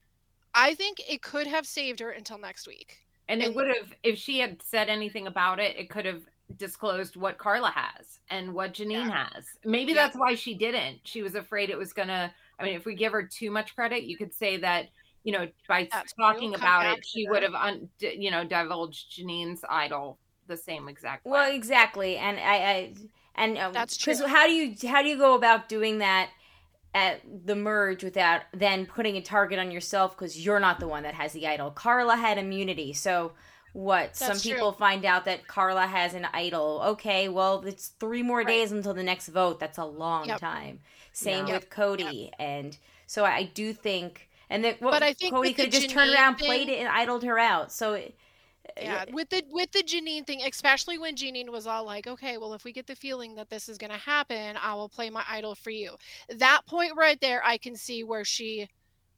Speaker 2: I think it could have saved her until next week.
Speaker 3: and it would have if she had said anything about it it could have disclosed what karla has and what jeanine has maybe
Speaker 2: Yeah.
Speaker 3: that's why she didn't she was afraid it was gonna i mean if we give her too much credit you could say that you know by
Speaker 2: That's
Speaker 3: talking about it she would have un, d- you know divulged jeanine's idol the same exact way
Speaker 1: Well, exactly, and I, I and um,
Speaker 2: That's
Speaker 1: 'cause
Speaker 2: true.
Speaker 1: how do you how do you go about doing that at the merge without then putting a target on yourself because you're not the one that has the idol? Karla had immunity, so what? Some
Speaker 2: That's true.
Speaker 1: people find out that Karla has an idol. Okay, well, it's three more
Speaker 2: Right.
Speaker 1: days until the next vote. That's a long
Speaker 2: Yep.
Speaker 1: time. Same
Speaker 3: Yeah.
Speaker 1: with Cody, and so I do think. And then, well,
Speaker 2: But I think
Speaker 1: Cody could just turned
Speaker 2: Jeanine
Speaker 1: around,
Speaker 2: thing-
Speaker 1: played it, and idled her out. So, it,
Speaker 2: Yeah, with the with the Jeanine thing, especially when Jeanine was all like, "Okay, well, if we get the feeling that this is going to happen, I will play my idol for you." That point right there, I can see where she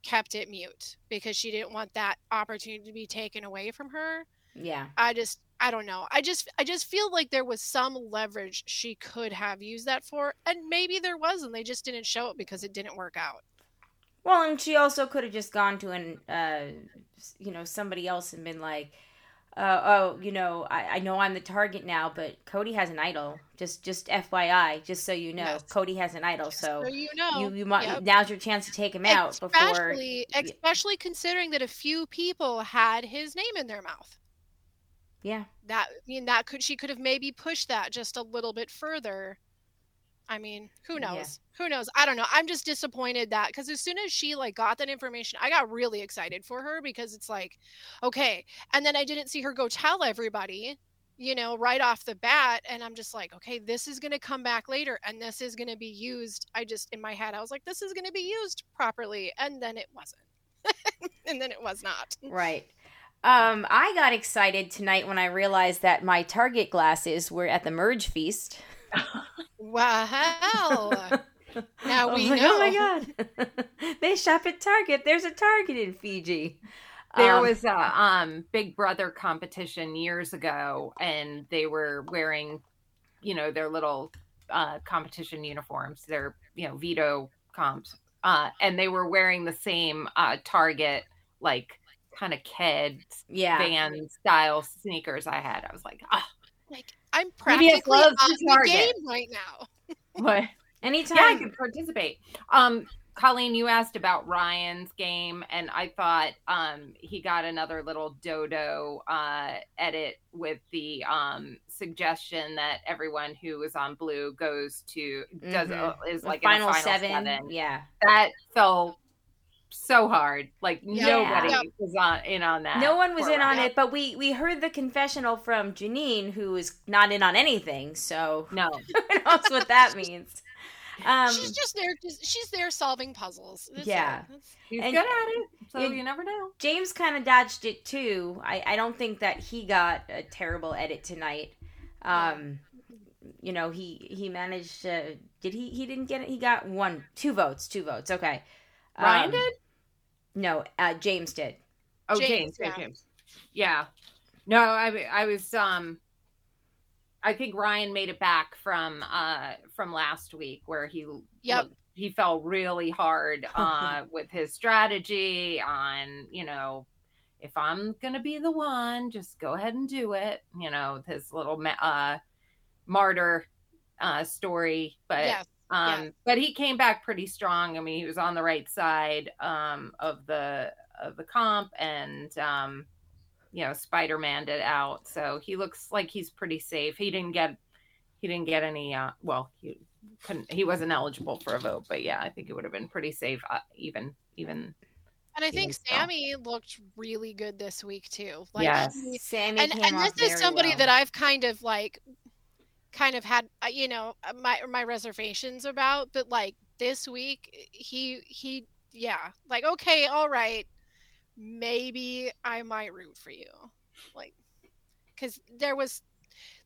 Speaker 2: kept it mute because she didn't want that opportunity to be taken away from her.
Speaker 1: Yeah.
Speaker 2: I just I don't know. I just I just feel like there was some leverage she could have used that for, and maybe there was, and they just didn't show it because it didn't work out.
Speaker 1: Well, and she also could have just gone to an, uh, you know, somebody else and been like, uh, "Oh, you know, I, I know I'm the target now, but Cody has an idol. Just, just FYI, just so you know,
Speaker 2: Yes.
Speaker 1: Cody has an idol. So,
Speaker 2: So you know,
Speaker 1: you, you might
Speaker 2: Yep.
Speaker 1: now's your chance to take him out before."
Speaker 2: especially especially considering that a few people had his name in their mouth.
Speaker 1: Yeah,
Speaker 2: That I mean that could she could have maybe pushed that just a little bit further. I mean, who
Speaker 1: Yeah.
Speaker 2: knows? Who knows? I don't know. I'm just disappointed that because as soon as she like got that information, I got really excited for her because it's like, okay. And then I didn't see her go tell everybody. you know, right off the bat. And I'm just like, okay, this is going to come back later and this is going to be used. I just, in my head, I was like, this is going to be used properly. And then it wasn't. <laughs> and then it was not.
Speaker 1: Right. Um, I got excited tonight when I realized that my Target glasses were at the Merge Feast.
Speaker 2: Wow. now <laughs> we
Speaker 1: like,
Speaker 2: know.
Speaker 1: Oh my god. <laughs> they shop at Target. There's a Target in Fiji.
Speaker 3: There
Speaker 1: Um,
Speaker 3: was a um, Big Brother competition years ago, and they were wearing, you know, their little uh, competition uniforms. Their, you know, veto comps, uh, and they were wearing the same uh, Target like kind of kids
Speaker 1: yeah.
Speaker 3: band style sneakers I had. I was like, ah,
Speaker 2: Like, I'm
Speaker 3: Maybe
Speaker 2: practically
Speaker 3: it's loves
Speaker 2: on
Speaker 3: the
Speaker 2: the
Speaker 3: Target.
Speaker 2: game right now. <laughs>
Speaker 3: what?
Speaker 1: Anytime.
Speaker 3: Yeah, I could participate. Um, Colleen, you asked about Ryan's game, and I thought um, he got another little dodo uh, edit with the um, suggestion that everyone who is on blue goes to does
Speaker 1: Mhm.
Speaker 3: uh, is
Speaker 1: The
Speaker 3: like in a
Speaker 1: final,
Speaker 3: final
Speaker 1: seven.
Speaker 3: seven.
Speaker 1: Yeah.
Speaker 3: That fell so hard. Like
Speaker 2: Yeah.
Speaker 3: nobody
Speaker 2: Yeah.
Speaker 3: was on in on that.
Speaker 1: No one was in on
Speaker 3: Ryan.
Speaker 1: it, but we we heard the confessional from Jeanine, who is not in on anything. So
Speaker 3: No, <laughs>
Speaker 1: who knows what that <laughs> means? Um,
Speaker 2: she's just there. Just, she's there solving puzzles. That's
Speaker 1: Yeah.
Speaker 2: it.
Speaker 3: He's good at it, so
Speaker 1: and-
Speaker 3: you never know.
Speaker 1: James kind of dodged it too. I, I don't think that he got a terrible edit tonight. Um, you know, he he managed to. Did he? He didn't get it. He got one, two votes, two votes. Okay.
Speaker 3: Ryan
Speaker 1: Um,
Speaker 3: did.
Speaker 1: No, uh, James did.
Speaker 3: Oh,
Speaker 2: James,
Speaker 3: James,
Speaker 2: yeah.
Speaker 3: James, James. Yeah. No, I I was um I think Ryan made it back from uh from last week where he
Speaker 2: Yep.
Speaker 3: looked- he fell really hard uh <laughs> with his strategy on, you know, if I'm going to be the one, just go ahead and do it, you know, his little uh martyr uh story, but
Speaker 2: yes.
Speaker 3: Um,
Speaker 2: Yeah.
Speaker 3: but he came back pretty strong. I mean, he was on the right side um, of the of the comp, and um, you know, Spider Man it out, so he looks like he's pretty safe. He didn't get he didn't get any. Uh, well, he couldn't. He wasn't eligible for a vote, but yeah, I think it would have been pretty safe, uh, even even.
Speaker 2: And I think
Speaker 3: Even so.
Speaker 2: Sami looked really good this week too. Like
Speaker 3: Yes.
Speaker 2: he-
Speaker 1: Sami
Speaker 2: and
Speaker 1: came
Speaker 2: and this is somebody
Speaker 1: well.
Speaker 2: that I've kind of like kind of had uh, you know uh, my my reservations about but like this week he he yeah like okay all right maybe I might root for you. Like cuz there was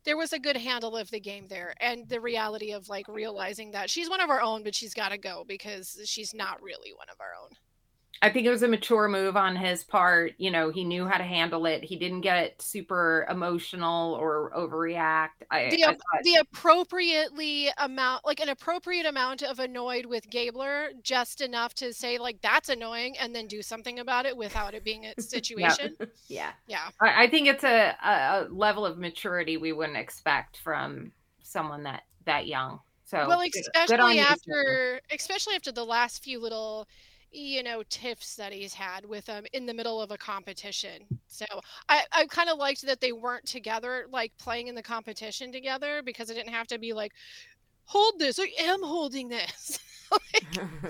Speaker 2: there was a good handle of the game there and the reality of like realizing that she's one of our own but she's got to go because she's not really one of our own
Speaker 3: I think it was a mature move on his part. You know, he knew how to handle it. He didn't get super emotional or overreact. I,
Speaker 2: the,
Speaker 3: I thought-
Speaker 2: the appropriately amount like an appropriate amount of annoyed with Gabler just enough to say like that's annoying and then do something about it without it being a <laughs> situation
Speaker 1: yeah.
Speaker 2: yeah
Speaker 3: I, I think it's a, a, level of maturity we wouldn't expect from someone that that young. So
Speaker 2: well
Speaker 3: good- good on
Speaker 2: especially after especially after the last few little you know tiffs that he's had with them in the middle of a competition so i i kind of liked that they weren't together like playing in the competition together because it didn't have to be like hold this i am holding this <laughs>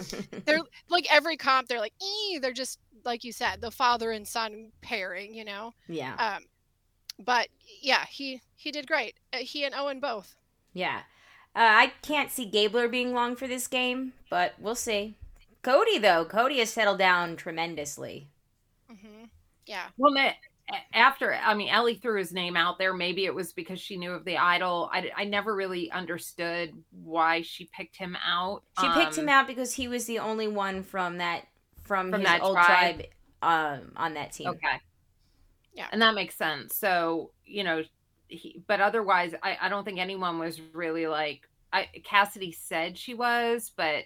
Speaker 2: <laughs> they're like every comp they're like ee, they're just like you said the father and son pairing you know
Speaker 1: yeah.
Speaker 2: um but yeah he he did great uh, he and owen both
Speaker 1: Yeah. Uh, I can't see Gabler being long for this game, but we'll see. Cody, though, Cody has settled down tremendously.
Speaker 2: hmm yeah
Speaker 3: Well, ma- after I mean, Ellie threw his name out there. Maybe it was because she knew of the idol. I, I never really understood why she picked him out.
Speaker 1: She picked
Speaker 3: Um,
Speaker 1: him out because he was the only one from that from,
Speaker 3: From
Speaker 1: his
Speaker 3: that
Speaker 1: old
Speaker 3: tribe.
Speaker 1: tribe, um, on that team.
Speaker 3: Okay.
Speaker 2: Yeah.
Speaker 3: And that makes sense. So, you know, he, but otherwise, I, I don't think anyone was really like, I, Cassidy said she was, but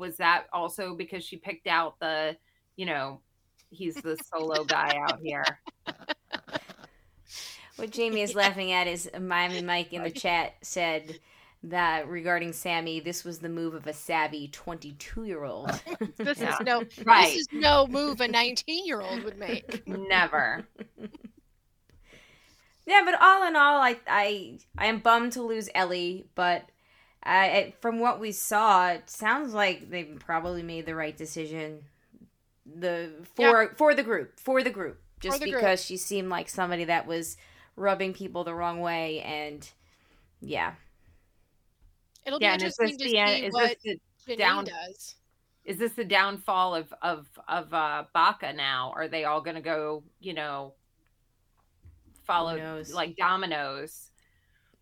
Speaker 3: was that also because she picked out the, you know, he's the solo guy out here?
Speaker 1: What Jamie is laughing at is Miami Mike in the chat said that regarding Sami, this was the move of a savvy 22 year old.
Speaker 2: this <laughs>
Speaker 3: Yeah.
Speaker 2: is no
Speaker 3: Right.
Speaker 2: this is no move a 19 year old would make <laughs> <laughs>
Speaker 3: Never.
Speaker 1: Yeah, but all in all, I I I am bummed to lose Ellie, but I, I- from what we saw, it sounds like they probably made the right decision. The for for the group for the group, just
Speaker 2: the group.
Speaker 1: because she seemed like somebody that was rubbing people the wrong way and yeah.
Speaker 2: It'll be
Speaker 3: Yeah, and
Speaker 2: interesting to
Speaker 3: the end?
Speaker 2: see
Speaker 3: Is
Speaker 2: what
Speaker 3: this
Speaker 2: Jeanine
Speaker 3: down-
Speaker 2: does.
Speaker 3: is this the downfall of of of uh Baka now? Are they all going to go, you know, follow
Speaker 1: knows?
Speaker 3: like dominoes?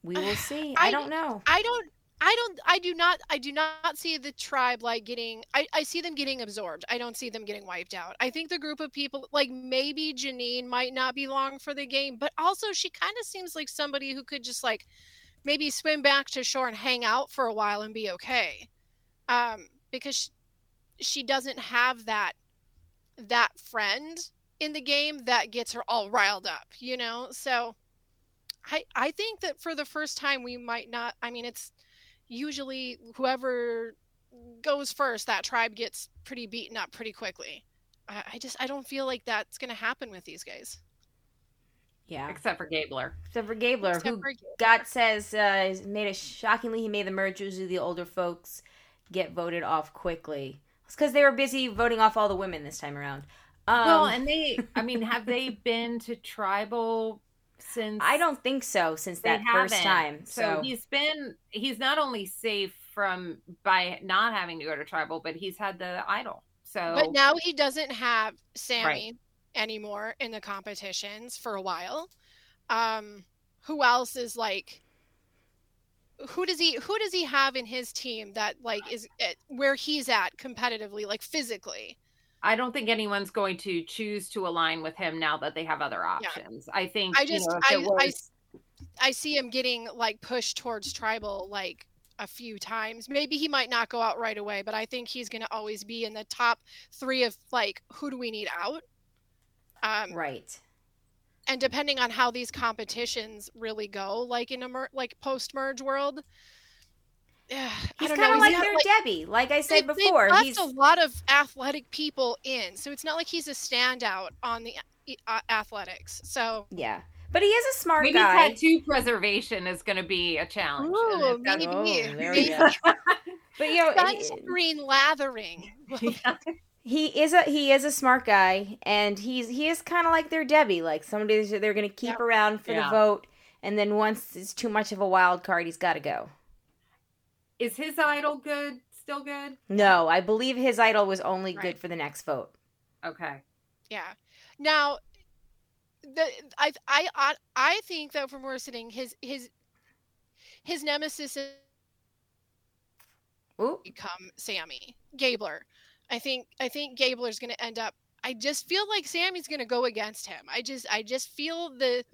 Speaker 1: We will see. <sighs> I,
Speaker 2: I-
Speaker 1: don't know.
Speaker 2: I don't I don't I do not I do not see the tribe like getting I, I see them getting absorbed. I don't see them getting wiped out. I think the group of people like maybe Jeanine might not be long for the game, but also she kind of seems like somebody who could just like maybe swim back to shore and hang out for a while and be okay. Um because she, she doesn't have that that friend in the game that gets her all riled up, you know? So I I think that for the first time we might not I mean it's usually whoever goes first that tribe gets pretty beaten up pretty quickly. I, I just I don't feel like that's going to happen with these guys.
Speaker 1: Yeah.
Speaker 3: Except for Gabler.
Speaker 1: Except for Gabler,
Speaker 2: Except
Speaker 1: who
Speaker 2: for-
Speaker 1: God says uh, made it shockingly. He made the merge. Usually, the older folks get voted off quickly. It's because they were busy voting off all the women this time around. Um,
Speaker 3: well, and they, I mean, have they <laughs> been to tribal since?
Speaker 1: I don't think so since that first
Speaker 3: haven't.
Speaker 1: time.
Speaker 3: So,
Speaker 1: So,
Speaker 3: he's been, he's not only safe from by not having to go to tribal, but he's had the idol. So,
Speaker 2: But now he doesn't have Sami anymore in the competitions for a while. Um who else is like who does he who does he have in his team that like is at where he's at competitively like physically?
Speaker 3: I don't think anyone's going to choose to align with him now that they have other options. I think
Speaker 2: I
Speaker 3: you
Speaker 2: just
Speaker 3: know,
Speaker 2: I,
Speaker 3: was-
Speaker 2: I I see him getting like pushed towards tribal like a few times. Maybe he might not go out right away, but I think he's going to always be in the top 3 of like who do we need out? Um
Speaker 1: right.
Speaker 2: and depending on how these competitions really go like in a mer- like post merge world yeah,
Speaker 1: He's kind of like their
Speaker 2: like-
Speaker 1: Debbie. Like I said
Speaker 2: they've
Speaker 1: before,
Speaker 2: left
Speaker 1: he's
Speaker 2: a lot of athletic people in, so it's not like he's a standout on the uh, athletics. So
Speaker 1: yeah, but he is a smart
Speaker 3: maybe
Speaker 1: guy.
Speaker 3: Maybe tattoo preservation is going to be a challenge.
Speaker 2: Ooh, maybe,
Speaker 1: Oh, there we go. <laughs> But you know, he-
Speaker 2: sunscreen lathering. <laughs>
Speaker 1: he is a he is a smart guy, and he's he is kind of like their Debbie, like somebody they're going to keep
Speaker 2: Yep.
Speaker 1: around for
Speaker 3: Yeah.
Speaker 1: the vote, and then once it's too much of a wild card, he's got to go.
Speaker 3: Is his idol good? Still good?
Speaker 1: No, I believe his idol was only
Speaker 2: Right.
Speaker 1: good for the next vote.
Speaker 3: Okay.
Speaker 2: Yeah. Now, the I I I, I think though from where we're sitting, his his his nemesis is
Speaker 1: Ooh,
Speaker 2: become Sami Gabler. I think I think Gabler's going to end up. I just feel like Sami's going to go against him. I just I just feel the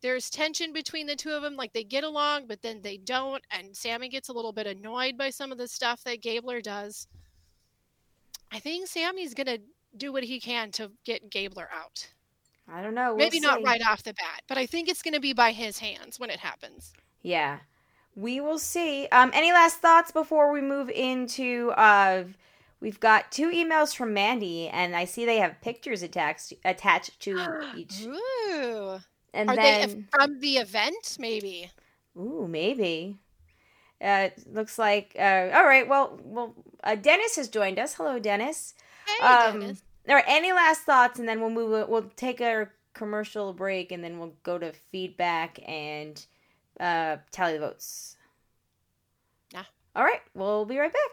Speaker 2: there's tension between the two of them. Like they get along, but then they don't, and Sami gets a little bit annoyed by some of the stuff that Gabler does. I think Sami's going to do what he can to get Gabler out.
Speaker 1: I don't know. we'll
Speaker 2: Maybe not right off the bat, but I think it's going to be by his hands when it happens.
Speaker 1: Yeah, we will see. Um, any last thoughts before we move into? Uh, we've got two emails from Mandy, and I see they have pictures attached attached to <gasps> each.
Speaker 2: Ooh.
Speaker 1: And
Speaker 2: Are
Speaker 1: then,
Speaker 2: they from the event? Maybe.
Speaker 1: ooh, maybe. Uh, looks like. Uh, all right. Well, well. Uh, Dennis has joined us. Hello, Dennis.
Speaker 2: Hey,
Speaker 1: Um,
Speaker 2: Dennis.
Speaker 1: All right. Any last thoughts, and then we'll move. We'll take our commercial break, and then we'll go to feedback and uh, tally the votes.
Speaker 2: Yeah.
Speaker 1: All right. We'll be right back.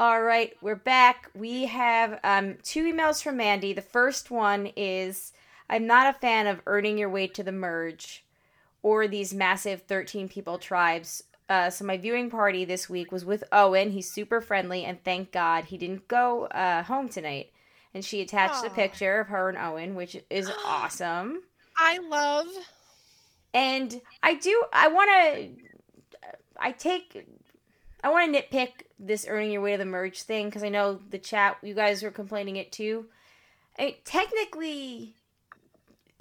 Speaker 1: All right, we're back. We have um, two emails from Mandy. The first one is I'm not a fan of earning your way to the merge or these massive 13 people tribes. Uh, so, my viewing party this week was with Owen. He's super friendly, and thank God he didn't go uh, home tonight. And she attached a picture of her and Owen, which is <gasps> awesome.
Speaker 2: I love.
Speaker 1: And I do, I want to, I take, I want to nitpick this earning your way to the merge thing because I know the chat, you guys were complaining it too. I mean, technically,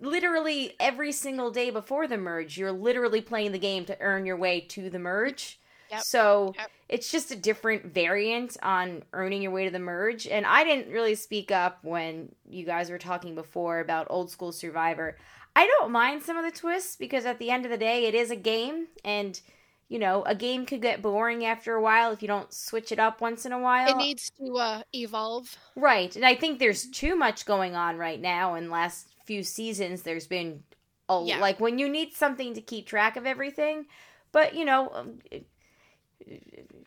Speaker 1: literally every single day before the merge, you're literally playing the game to earn your way to the merge.
Speaker 2: Yep.
Speaker 1: So
Speaker 2: Yep.
Speaker 1: it's just a different variant on earning your way to the merge. And I didn't really speak up when you guys were talking before about old school Survivor. I don't mind some of the twists because at the end of the day, it is a game, and you know, a game could get boring after a while if you don't switch it up once in a while.
Speaker 2: It needs to uh, evolve.
Speaker 1: Right. And I think there's too much going on right now. In last few seasons, there's been a,
Speaker 2: Yeah.
Speaker 1: like when you need something to keep track of everything. But, you know, um,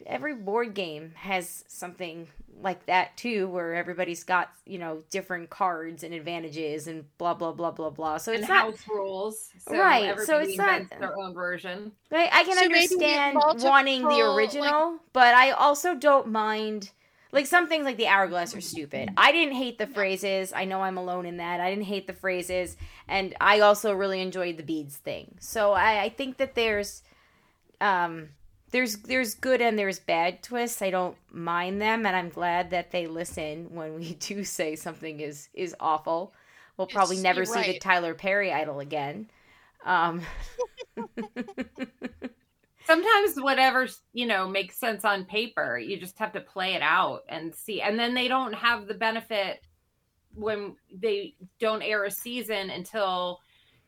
Speaker 1: every board game has something like that too, where everybody's got, you know, different cards and advantages and blah, blah, blah, blah, blah. So
Speaker 3: and
Speaker 1: it's not.
Speaker 3: house rules. So
Speaker 1: Right, so it's not-
Speaker 3: their own version.
Speaker 1: I, I can
Speaker 2: So
Speaker 1: understand wanting the
Speaker 2: like-
Speaker 1: original, but I also don't mind. Like some things like the hourglass are stupid. I didn't hate the phrases. I know I'm alone in that. I didn't hate the phrases, and I also really enjoyed the beads thing. So I, I think that there's, um, there's there's good and there's bad twists. I don't mind them, and I'm glad that they listen when we <laughs> do say something is is awful. We'll probably
Speaker 2: It's-
Speaker 1: never see the. Tyler Perry idol again. Um, <laughs> <laughs>
Speaker 3: Sometimes whatever you know makes sense on paper, you just have to play it out and see. And then they don't have the benefit when they don't air a season until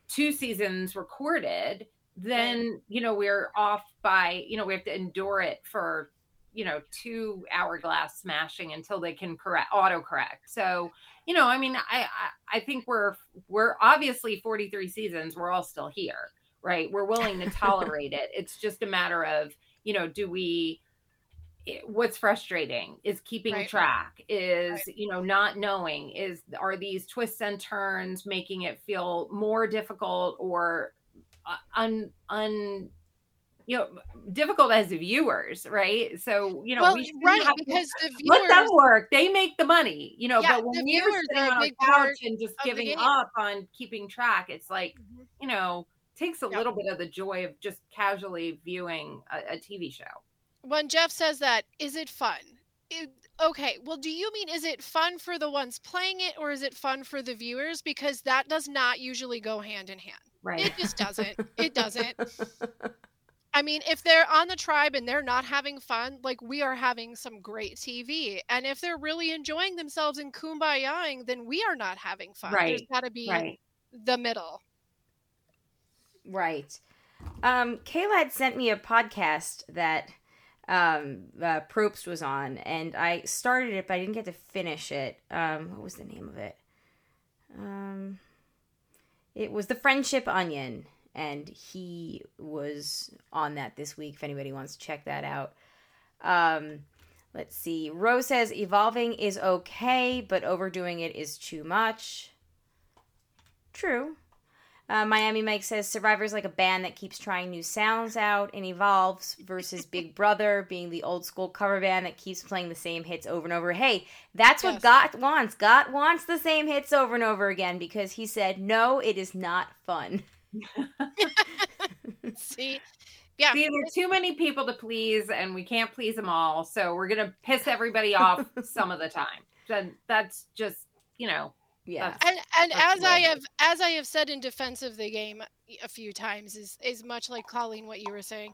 Speaker 3: two seasons recorded. Then you know we're off by you know we have to endure it for you know two hourglass smashing until they can correct autocorrect. So you know I mean I I, I think we're we're obviously 43 seasons. We're all still here right we're willing to tolerate it it's just a matter of you know do we what's frustrating is keeping
Speaker 2: Right.
Speaker 3: track is you know not knowing is are these twists and turns making it feel more difficult or uh, un un you know difficult as viewers right so you know
Speaker 2: well,
Speaker 3: we
Speaker 2: right,
Speaker 3: have to-
Speaker 2: because the
Speaker 3: let them
Speaker 2: viewers,
Speaker 3: work. They make the money, you know.
Speaker 2: Yeah,
Speaker 3: but when we're sitting
Speaker 2: on a
Speaker 3: on our
Speaker 2: big part
Speaker 3: couch and just giving up on keeping track, it's like
Speaker 2: Mhm.
Speaker 3: you know takes a
Speaker 2: Yeah.
Speaker 3: little bit of the joy of just casually viewing a, a TV show.
Speaker 2: when Jeff says that, is it fun? It, okay, well, do you mean is it fun for the ones playing it or is it fun for the viewers? Because that does not usually go hand in hand.
Speaker 3: Right.
Speaker 2: It just doesn't. It doesn't. <laughs> I mean, if they're on the tribe and they're not having fun, like we are having some great TV. And if they're really enjoying themselves and kumbayaing, then we are not having fun.
Speaker 3: Right.
Speaker 2: There's got to be
Speaker 3: right.
Speaker 2: the middle.
Speaker 1: Right. Um, Kayla had sent me a podcast that um, uh, Probst was on, and I started it, but I didn't get to finish it. Um, what was the name of it? Um, it was The Friendship Onion, and he was on that this week, if anybody wants to check that out. Um, let's see. Rose says, evolving is okay, but overdoing it is too much. True. Uh, Miami Mike says Survivor's like a band that keeps trying new sounds out and evolves versus Big <laughs> Brother being the old school cover band that keeps playing the same hits over and over. Hey, that's what God wants. God wants the same hits over and over again because he said, no, it is not fun. <laughs> <laughs>
Speaker 2: See? Yeah.
Speaker 3: See, there's too many people to please, and we can't please them all. So we're gonna piss everybody off some of the time. Then that's just you know
Speaker 1: Yeah.
Speaker 2: And and as I have as I have said in defense of the game a few times is is much like Colleen what you were saying.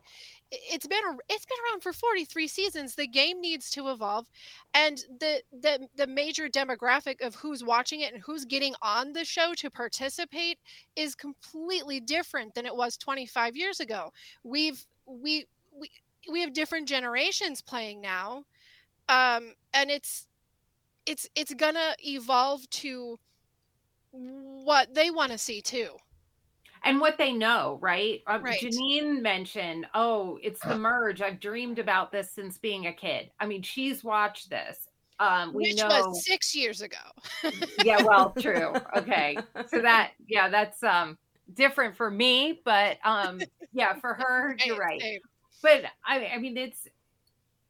Speaker 2: It's been a, it's been around for 43 seasons. The game needs to evolve, and the the the major demographic of who's watching it and who's getting on the show to participate is completely different than it was 25 years ago. We've we we we have different generations playing now, um, and it's it's it's gonna evolve to what they want to see too.
Speaker 3: and what they know, right? Um,
Speaker 2: Right.
Speaker 3: Jeanine mentioned, oh, it's the merge. I've dreamed about this since being a kid. I mean, she's watched this. Um, we
Speaker 2: which
Speaker 3: know,
Speaker 2: was six years ago. <laughs>
Speaker 3: yeah, well, true. <laughs> Okay, so that, yeah, that's um different for me, but um, yeah, for her, you're right. but I, I mean it's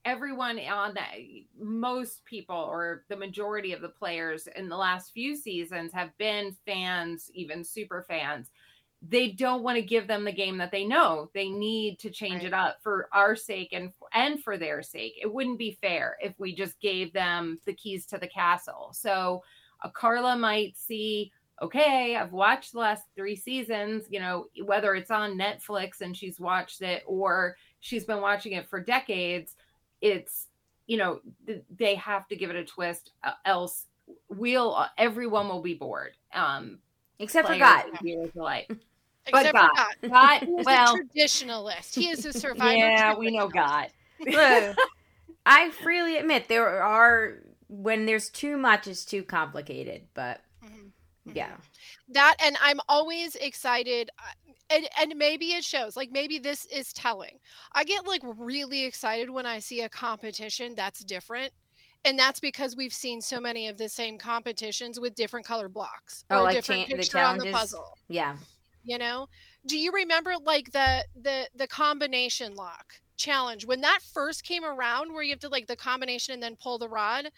Speaker 3: everyone on that most people or the majority of the players in the last few seasons have been fans even super fans. They don't want to give them the game that they know. They need to change
Speaker 2: Right.
Speaker 3: it up for our sake and and for their sake. It wouldn't be fair if we just gave them the keys to the castle. So a karla might see okay, I've watched the last three seasons, you know, whether it's on Netflix and she's watched it or she's been watching it for decades, it's, you know, th- they have to give it a twist, uh, else we'll, uh, everyone will be bored. Um,
Speaker 1: Except for God.
Speaker 3: and viewers alike. But God.
Speaker 2: God.
Speaker 3: God, well,
Speaker 2: a traditionalist. He is a <laughs> survivor.
Speaker 3: yeah, we know God.
Speaker 1: Look, <laughs> I freely admit there are when there's too much, it's too complicated. But
Speaker 2: Mhm.
Speaker 1: yeah,
Speaker 2: that and i'm always excited uh, and and maybe it shows like maybe this is telling. I get like really excited when i see a competition that's different and that's because we've seen so many of the same competitions with different color blocks
Speaker 1: Oh,
Speaker 2: or
Speaker 1: like
Speaker 2: different
Speaker 1: cha- the
Speaker 2: picture on the puzzle
Speaker 1: yeah.
Speaker 2: you know? Do you remember like the the the combination lock challenge when that first came around where you have to like the combination and then pull the rod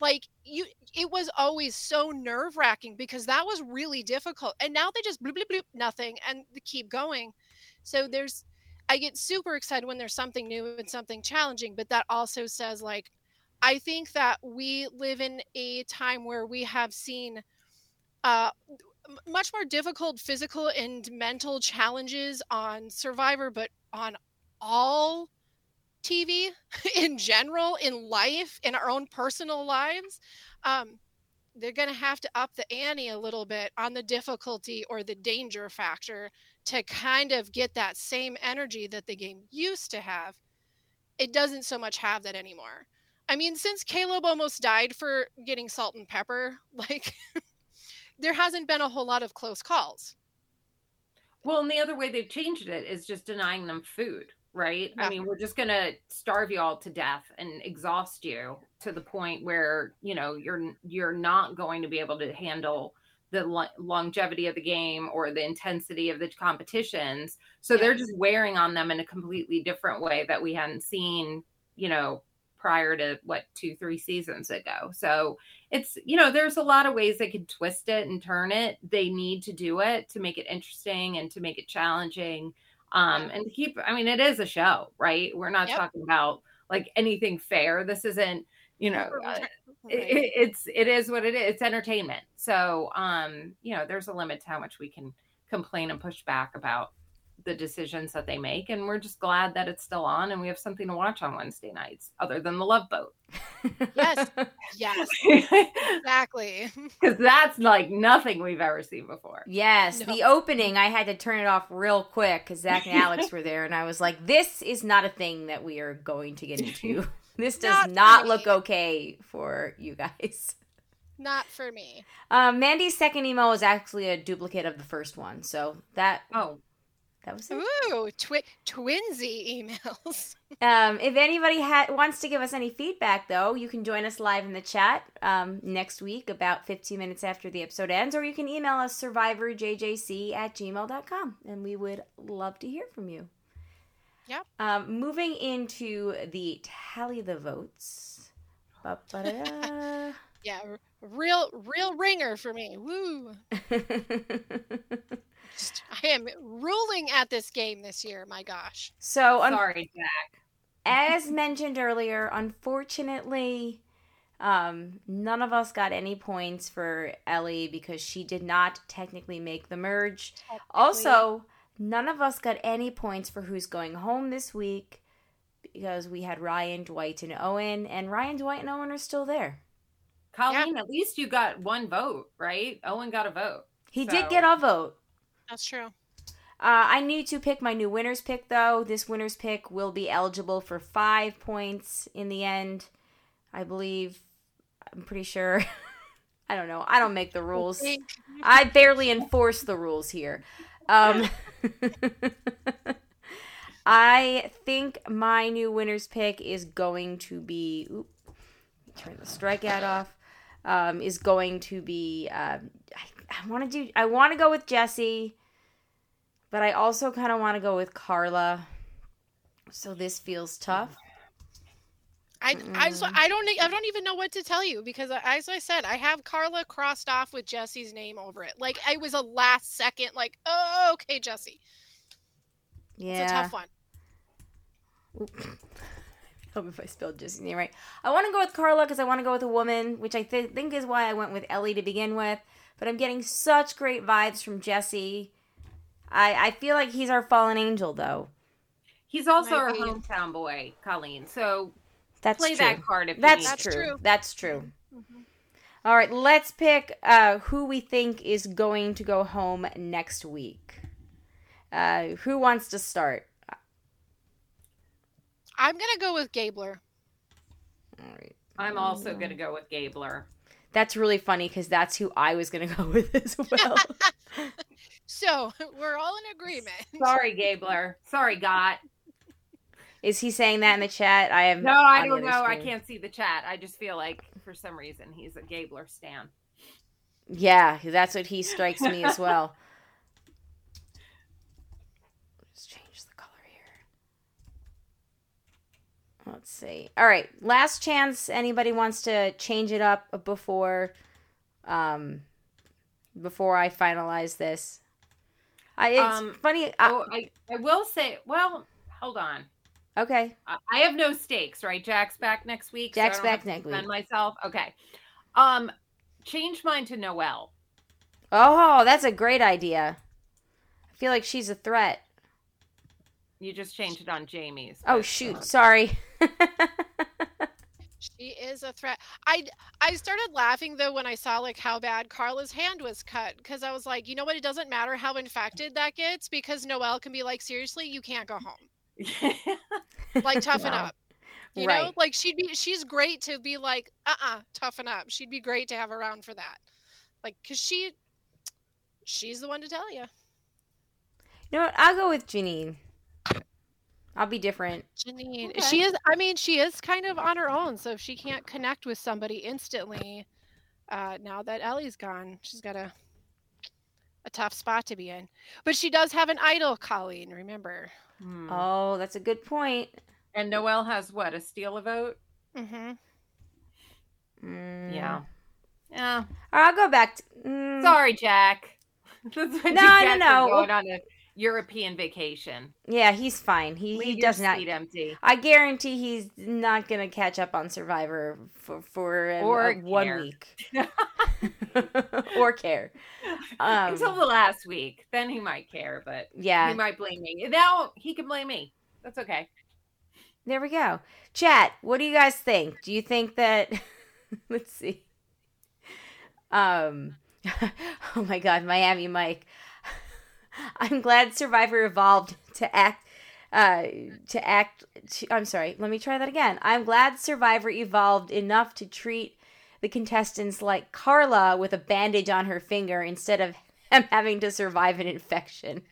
Speaker 2: like you it was always so nerve wracking because that was really difficult and now they just bloop bloop bloop nothing and they keep going. So there's i get super excited when there's something new and something challenging but that also says like i think that we live in a time where we have seen uh much more difficult physical and mental challenges on Survivor, but on all TV <laughs> in general, in life, in our own personal lives. Um, they're going to have to up the ante a little bit on the difficulty or the danger factor to kind of get that same energy that the game used to have. It doesn't so much have that anymore. I mean, since Caleb almost died for getting salt and pepper, <laughs> like there hasn't been a whole lot of close calls.
Speaker 3: Well, and the other way they've changed it is just denying them food, right?
Speaker 2: Yeah.
Speaker 3: I mean, we're just going to starve you all to death and exhaust you to the point where, you know, you're you're not going to be able to handle the lo- longevity of the game or the intensity of the competitions. So
Speaker 2: Yeah.
Speaker 3: they're just wearing on them in a completely different way that we hadn't seen, you know, prior to what two, three seasons ago. So it's you know there's a lot of ways they could twist it and turn it they need to do it to make it interesting and to make it challenging um and keep i mean it is a show right? We're not
Speaker 2: Yep.
Speaker 3: talking about like anything fair. This isn't you know uh, it, it- it's it is what it is. It's entertainment. So um you know there's a limit to how much we can complain and push back about the decisions that they make and we're just glad that it's still on and we have something to watch on wednesday nights other than the love boat
Speaker 2: Yes. <laughs> yes, exactly. <laughs>
Speaker 3: because that's like nothing we've ever seen before.
Speaker 1: Yes,
Speaker 2: No.
Speaker 1: the opening, I had to turn it off real quick because Zach and Alex <laughs> were there, and I was like, "This is not a thing that we are going to get into. This does
Speaker 2: Not
Speaker 1: not, look okay for you guys."
Speaker 2: Not for me.
Speaker 1: Um, Mandy's second email was actually a duplicate of the first one, so that
Speaker 3: Oh,
Speaker 1: that was it.
Speaker 2: Ooh, twi- twinsy emails. <laughs>
Speaker 1: Um, if anybody ha- wants to give us any feedback, though, you can join us live in the chat um, next week, about 15 minutes after the episode ends, or you can email us survivorjjc at gmail.com, and we would love to hear from you.
Speaker 2: Yep.
Speaker 1: Um, moving into the tally the votes. <laughs>
Speaker 2: Yeah, real, real ringer for me. Woo! <laughs> Just- I am ruling at this game this year. My gosh.
Speaker 1: so, un-
Speaker 3: sorry, Jack.
Speaker 1: as mentioned earlier, unfortunately, um, none of us got any points for Ellie because she did not technically make the merge. Also, none of us got any points for who's going home this week because we had Ryan, Dwight, and Owen, and Ryan, Dwight, and Owen are still there.
Speaker 3: Colleen, at least you got one vote, right? Owen got a vote.
Speaker 1: He
Speaker 3: So-
Speaker 1: did get a vote.
Speaker 2: That's true.
Speaker 1: Uh, I need to pick my new winner's pick, though. This winner's pick will be eligible for five points in the end. I believe. I'm pretty sure. <laughs> I don't know. I don't make the rules. I barely enforce the rules here. Um, <laughs> I think my new winner's pick is going to be. Oop, turn the strikeout off. Um, is going to be. Um, I, I want to do. I want to go with Jesse, but I also kind of want to go with Karla. So this feels tough.
Speaker 2: I, I, just- mm. I don't I don't even know what to tell you because I- as I said, I have Karla crossed off with Jesse's name over it. Like I was a last second, like, oh, okay, Jesse.
Speaker 1: Yeah.
Speaker 2: It's a tough one. <laughs>
Speaker 1: hope if I spelled Jesse's name right. I want to go with Karla because I want to go with a woman, which I th- think is why I went with Ellie to begin with. But I'm getting such great vibes from Jesse. I I feel like he's our fallen angel, though.
Speaker 3: He's also
Speaker 2: Might
Speaker 3: our
Speaker 2: be.
Speaker 3: hometown boy, Colleen. So
Speaker 1: That's
Speaker 3: play
Speaker 1: true.
Speaker 3: that card if
Speaker 1: That's,
Speaker 3: you
Speaker 2: That's
Speaker 1: true.
Speaker 2: true.
Speaker 1: That's true.
Speaker 2: Mhm.
Speaker 1: All right, let's pick uh, who we think is going to go home next week. Uh, who wants to start?
Speaker 2: I'm gonna go with Gabler.
Speaker 1: All right.
Speaker 3: I'm also going to go with Gabler.
Speaker 1: That's really funny because that's who I was gonna <laughs> go with as well. <laughs>
Speaker 2: So we're all in agreement.
Speaker 3: Sorry, Gabler. Sorry, Got.
Speaker 1: Is he saying that in the chat? I have
Speaker 3: No, I don't
Speaker 1: other
Speaker 3: know. I can't see the chat. I just feel like for some reason he's a Gabler stan.
Speaker 1: Yeah, that's what he strikes me as well. <laughs> Let's change the color here. Let's see. All right, last chance. Anybody wants to change it up before, um, before I finalize this? I it's
Speaker 3: Um,
Speaker 1: funny. I,
Speaker 3: Oh, I, I will say, well, hold on.
Speaker 1: okay,
Speaker 3: I have no stakes, right? Jack's back next week.
Speaker 1: Jack's
Speaker 3: don't
Speaker 1: back next week.
Speaker 3: Myself, okay. Um, change mine to Noelle.
Speaker 1: Oh, that's a great idea. I feel like she's a threat.
Speaker 3: You just changed it on Jamie's.
Speaker 1: Oh shoot,
Speaker 3: uh,
Speaker 1: sorry.
Speaker 2: She is a threat. I I started laughing though when I saw like how bad Karla's hand was cut because I was like, you know what? It doesn't matter how infected that gets because Noelle can be like, seriously, you can't go home. <laughs> Like toughen
Speaker 3: Wow.
Speaker 2: up. You know, like she'd be she's great to be like, uh uh toughen up. She'd be great to have around for that. Like, cause she she's the one to tell you.
Speaker 1: You know what? I'll go with Jeanine. I'll be different.
Speaker 2: Jeanine.
Speaker 3: Okay.
Speaker 2: She is I mean, she is kind of on her own, so if she can't connect with somebody instantly, uh, now that Ellie's gone, she's got a a tough spot to be in. But she does have an idol, Colleen, remember.
Speaker 3: Hmm.
Speaker 1: Oh, that's a good point.
Speaker 3: And Noelle has what? A steal a vote?
Speaker 2: Mm-hmm.
Speaker 1: Mm.
Speaker 3: Yeah. Yeah.
Speaker 1: I'll go back. To, mm,
Speaker 3: Sorry, Jack. <laughs> That's what
Speaker 1: No, no,
Speaker 3: get for
Speaker 1: no.
Speaker 3: Going on a European vacation.
Speaker 1: Yeah, he's fine. He
Speaker 3: Leave
Speaker 1: he does not.
Speaker 3: seat empty.
Speaker 1: I guarantee he's not gonna catch up on Survivor for for um,
Speaker 3: Or
Speaker 1: uh, one week <laughs> or care. Um,
Speaker 3: Until the last week, then he might care, but
Speaker 1: yeah,
Speaker 3: he might blame me. Now he can blame me. That's okay.
Speaker 1: there we go. Chat. What do you guys think? Do you think that? <laughs> let's see. Um. <laughs> oh my God, Miami Mike. I'm glad Survivor evolved to act. Uh, to act. To, I'm sorry. Let me try that again. I'm glad Survivor evolved enough to treat the contestants like Karla with a bandage on her finger instead of <laughs> him having to survive an infection.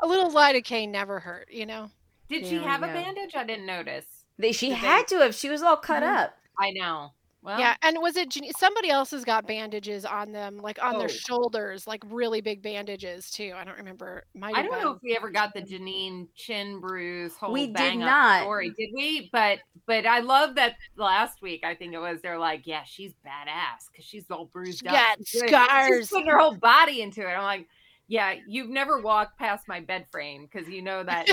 Speaker 2: A little lidocaine never hurt, you know.
Speaker 3: Did she
Speaker 1: There
Speaker 3: have a bandage? I didn't notice.
Speaker 1: They, she
Speaker 3: Did they-
Speaker 1: had to have. She was all cut
Speaker 2: Mhm.
Speaker 1: up.
Speaker 3: I know. Well,
Speaker 2: yeah, and was it somebody else has got bandages on them, like on
Speaker 3: Oh.
Speaker 2: their shoulders, like really big bandages too. I don't remember. Might
Speaker 3: I don't
Speaker 2: been.
Speaker 3: know if we ever got the Jeanine chin bruise whole
Speaker 1: We did not.
Speaker 3: story, did we? But but I love that last week. I think it was they're like, yeah, she's badass because she's all bruised
Speaker 2: She's
Speaker 3: up.
Speaker 2: got scars.
Speaker 3: She's putting her whole body into it. I'm like, yeah, you've never walked past my bed frame because you know that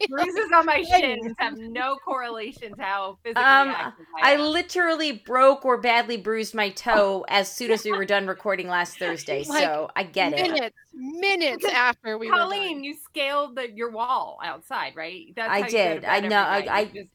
Speaker 3: <laughs> bruises on my shins have no correlation to how physically
Speaker 1: Um,
Speaker 3: active
Speaker 1: I
Speaker 3: I
Speaker 1: literally broke or badly bruised my toe <laughs> as soon as we were done recording last Thursday, <laughs>
Speaker 2: Like,
Speaker 1: so I get it.
Speaker 2: minutes, minutes after we were done.
Speaker 3: Colleen, you scaled the, your wall outside, right? That's
Speaker 1: I
Speaker 3: how you go to
Speaker 1: did. I know.
Speaker 3: every
Speaker 1: I-
Speaker 3: You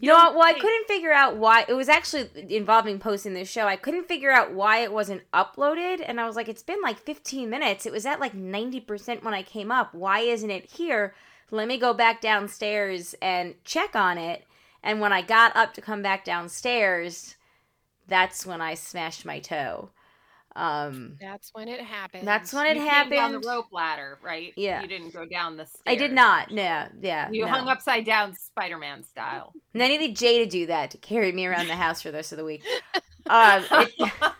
Speaker 1: You know what? Well, I couldn't figure out why. It was actually involving posting this show. I couldn't figure out why it wasn't uploaded, and I was like, it's been like 15 minutes. It was at like 90% when I came up. Why isn't it here? Let me go back downstairs and check on it. And when I got up to come back downstairs, that's when I smashed my toe. Um,
Speaker 2: That's when it happened.
Speaker 1: that's when it
Speaker 3: you came down the rope ladder, right?
Speaker 1: Yeah.
Speaker 3: You didn't go down the stairs.
Speaker 1: I did not. Yeah, yeah.
Speaker 3: You
Speaker 1: no.
Speaker 3: hung upside down Spider-Man style. <laughs>
Speaker 1: And I needed Jay to do that to carry me around the house for the rest of the week. Um, it- <laughs>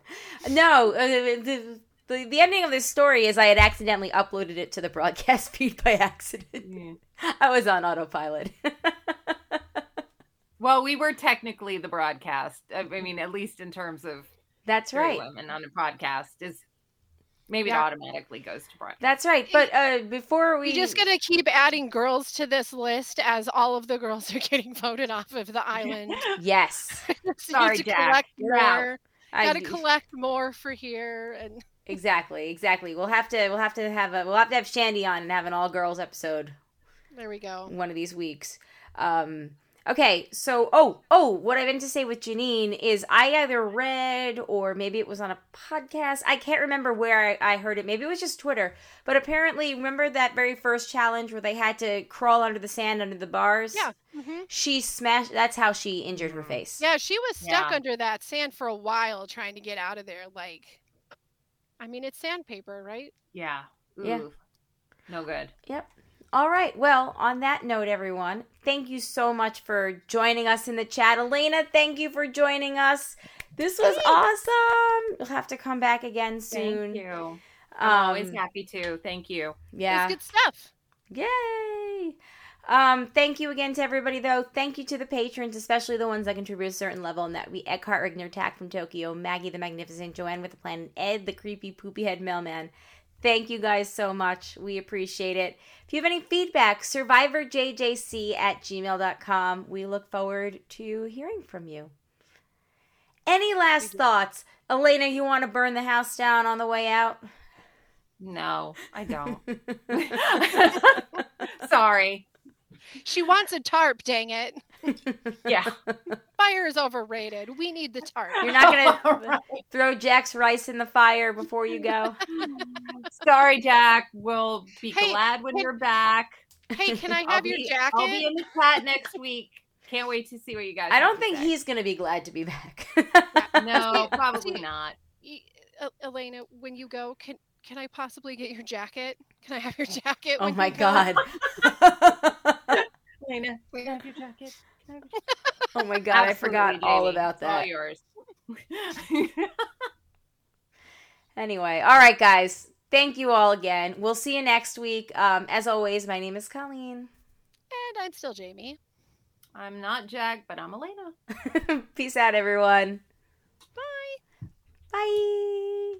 Speaker 1: <laughs> no, uh, the, the the ending of this story is I had accidentally uploaded it to the broadcast <laughs> feed by accident. I was on autopilot. <laughs>
Speaker 3: well, we were technically the broadcast. I I mean, at least in terms of
Speaker 1: That's right.
Speaker 3: women on a podcast is maybe
Speaker 2: Yeah.
Speaker 3: it automatically goes to broadcast.
Speaker 1: That's right. But uh, before we
Speaker 2: We just gonna keep adding girls to this list as all of the girls are getting voted off of the island. <laughs>
Speaker 1: yes,
Speaker 2: So
Speaker 3: Sorry,
Speaker 2: need to
Speaker 3: Jack.
Speaker 2: collect
Speaker 3: You're out.
Speaker 2: more.
Speaker 1: I
Speaker 2: Gotta collect more for here, and
Speaker 1: exactly exactly. We'll have to we'll have to have a we'll have to have Shandy on and have an all girls episode
Speaker 2: there we go.
Speaker 1: one of these weeks. Um, Okay, so oh oh, what I meant to say with Jeanine is I either read or maybe it was on a podcast. I can't remember where I, I heard it. Maybe it was just Twitter. But apparently, remember that very first challenge where they had to crawl under the sand under the bars?
Speaker 2: Yeah. hmm
Speaker 1: She smashed. That's how she injured her face.
Speaker 2: Yeah, she was stuck
Speaker 3: Yeah.
Speaker 2: under that sand for a while trying to get out of there. Like, I mean, it's sandpaper, right?
Speaker 3: Yeah.
Speaker 1: Yeah.
Speaker 3: No good.
Speaker 1: Yep. All right. Well, on that note, everyone, thank you so much for joining us in the chat. Elena, thank you for joining us. This was awesome. You'll have to come back again soon.
Speaker 3: Thank you. I'm always
Speaker 1: Um,
Speaker 3: happy to. Thank you.
Speaker 1: yeah.
Speaker 2: It's good stuff.
Speaker 1: Yay! Um, thank you again to everybody, though. Thank you to the patrons, especially the ones that contribute a certain level, and that we Eckhart Rigner, Tack from Tokyo, Maggie the Magnificent, Joanne with the Plan, and Ed the creepy poopy head mailman. Thank you guys so much. We appreciate it. If you have any feedback, survivorjjc at gmail.com. We look forward to hearing from you. Any last thoughts? Elena, you want to burn the house down on the way out?
Speaker 3: No, I don't. <laughs> <laughs> Sorry.
Speaker 2: She wants a tarp, dang it. <laughs>
Speaker 3: Yeah.
Speaker 2: Fire is overrated. We need the tarp.
Speaker 1: You're not gonna <laughs> throw Jack's rice in the fire before you go. <laughs>
Speaker 3: Sorry, Jack. We'll be
Speaker 2: Hey,
Speaker 3: glad when
Speaker 2: hey-
Speaker 3: you're back.
Speaker 2: Hey, can I
Speaker 3: I'll
Speaker 2: have your
Speaker 3: be-
Speaker 2: jacket?
Speaker 3: I'll be in the chat next week. Can't wait to see what you guys.
Speaker 1: I don't think
Speaker 3: say.
Speaker 1: he's gonna be glad to be back.
Speaker 3: No, probably not.
Speaker 2: Elena, when you go, can can I possibly get your jacket? Can I have your jacket?
Speaker 1: oh my
Speaker 2: you go?
Speaker 1: god.
Speaker 3: Elena, can I have your jacket? Have your-
Speaker 1: oh my god, I forgot
Speaker 3: Absolutely,
Speaker 1: all about
Speaker 3: It's all
Speaker 1: that.
Speaker 3: yours. <laughs>
Speaker 1: Anyway, all right, guys. Thank you all again. We'll see you next week. Um, as always, my name is Colleen.
Speaker 2: And I'm still Jamie.
Speaker 3: I'm not Jack, but I'm Elena. <laughs>
Speaker 1: Peace out, everyone.
Speaker 2: Bye.
Speaker 1: Bye.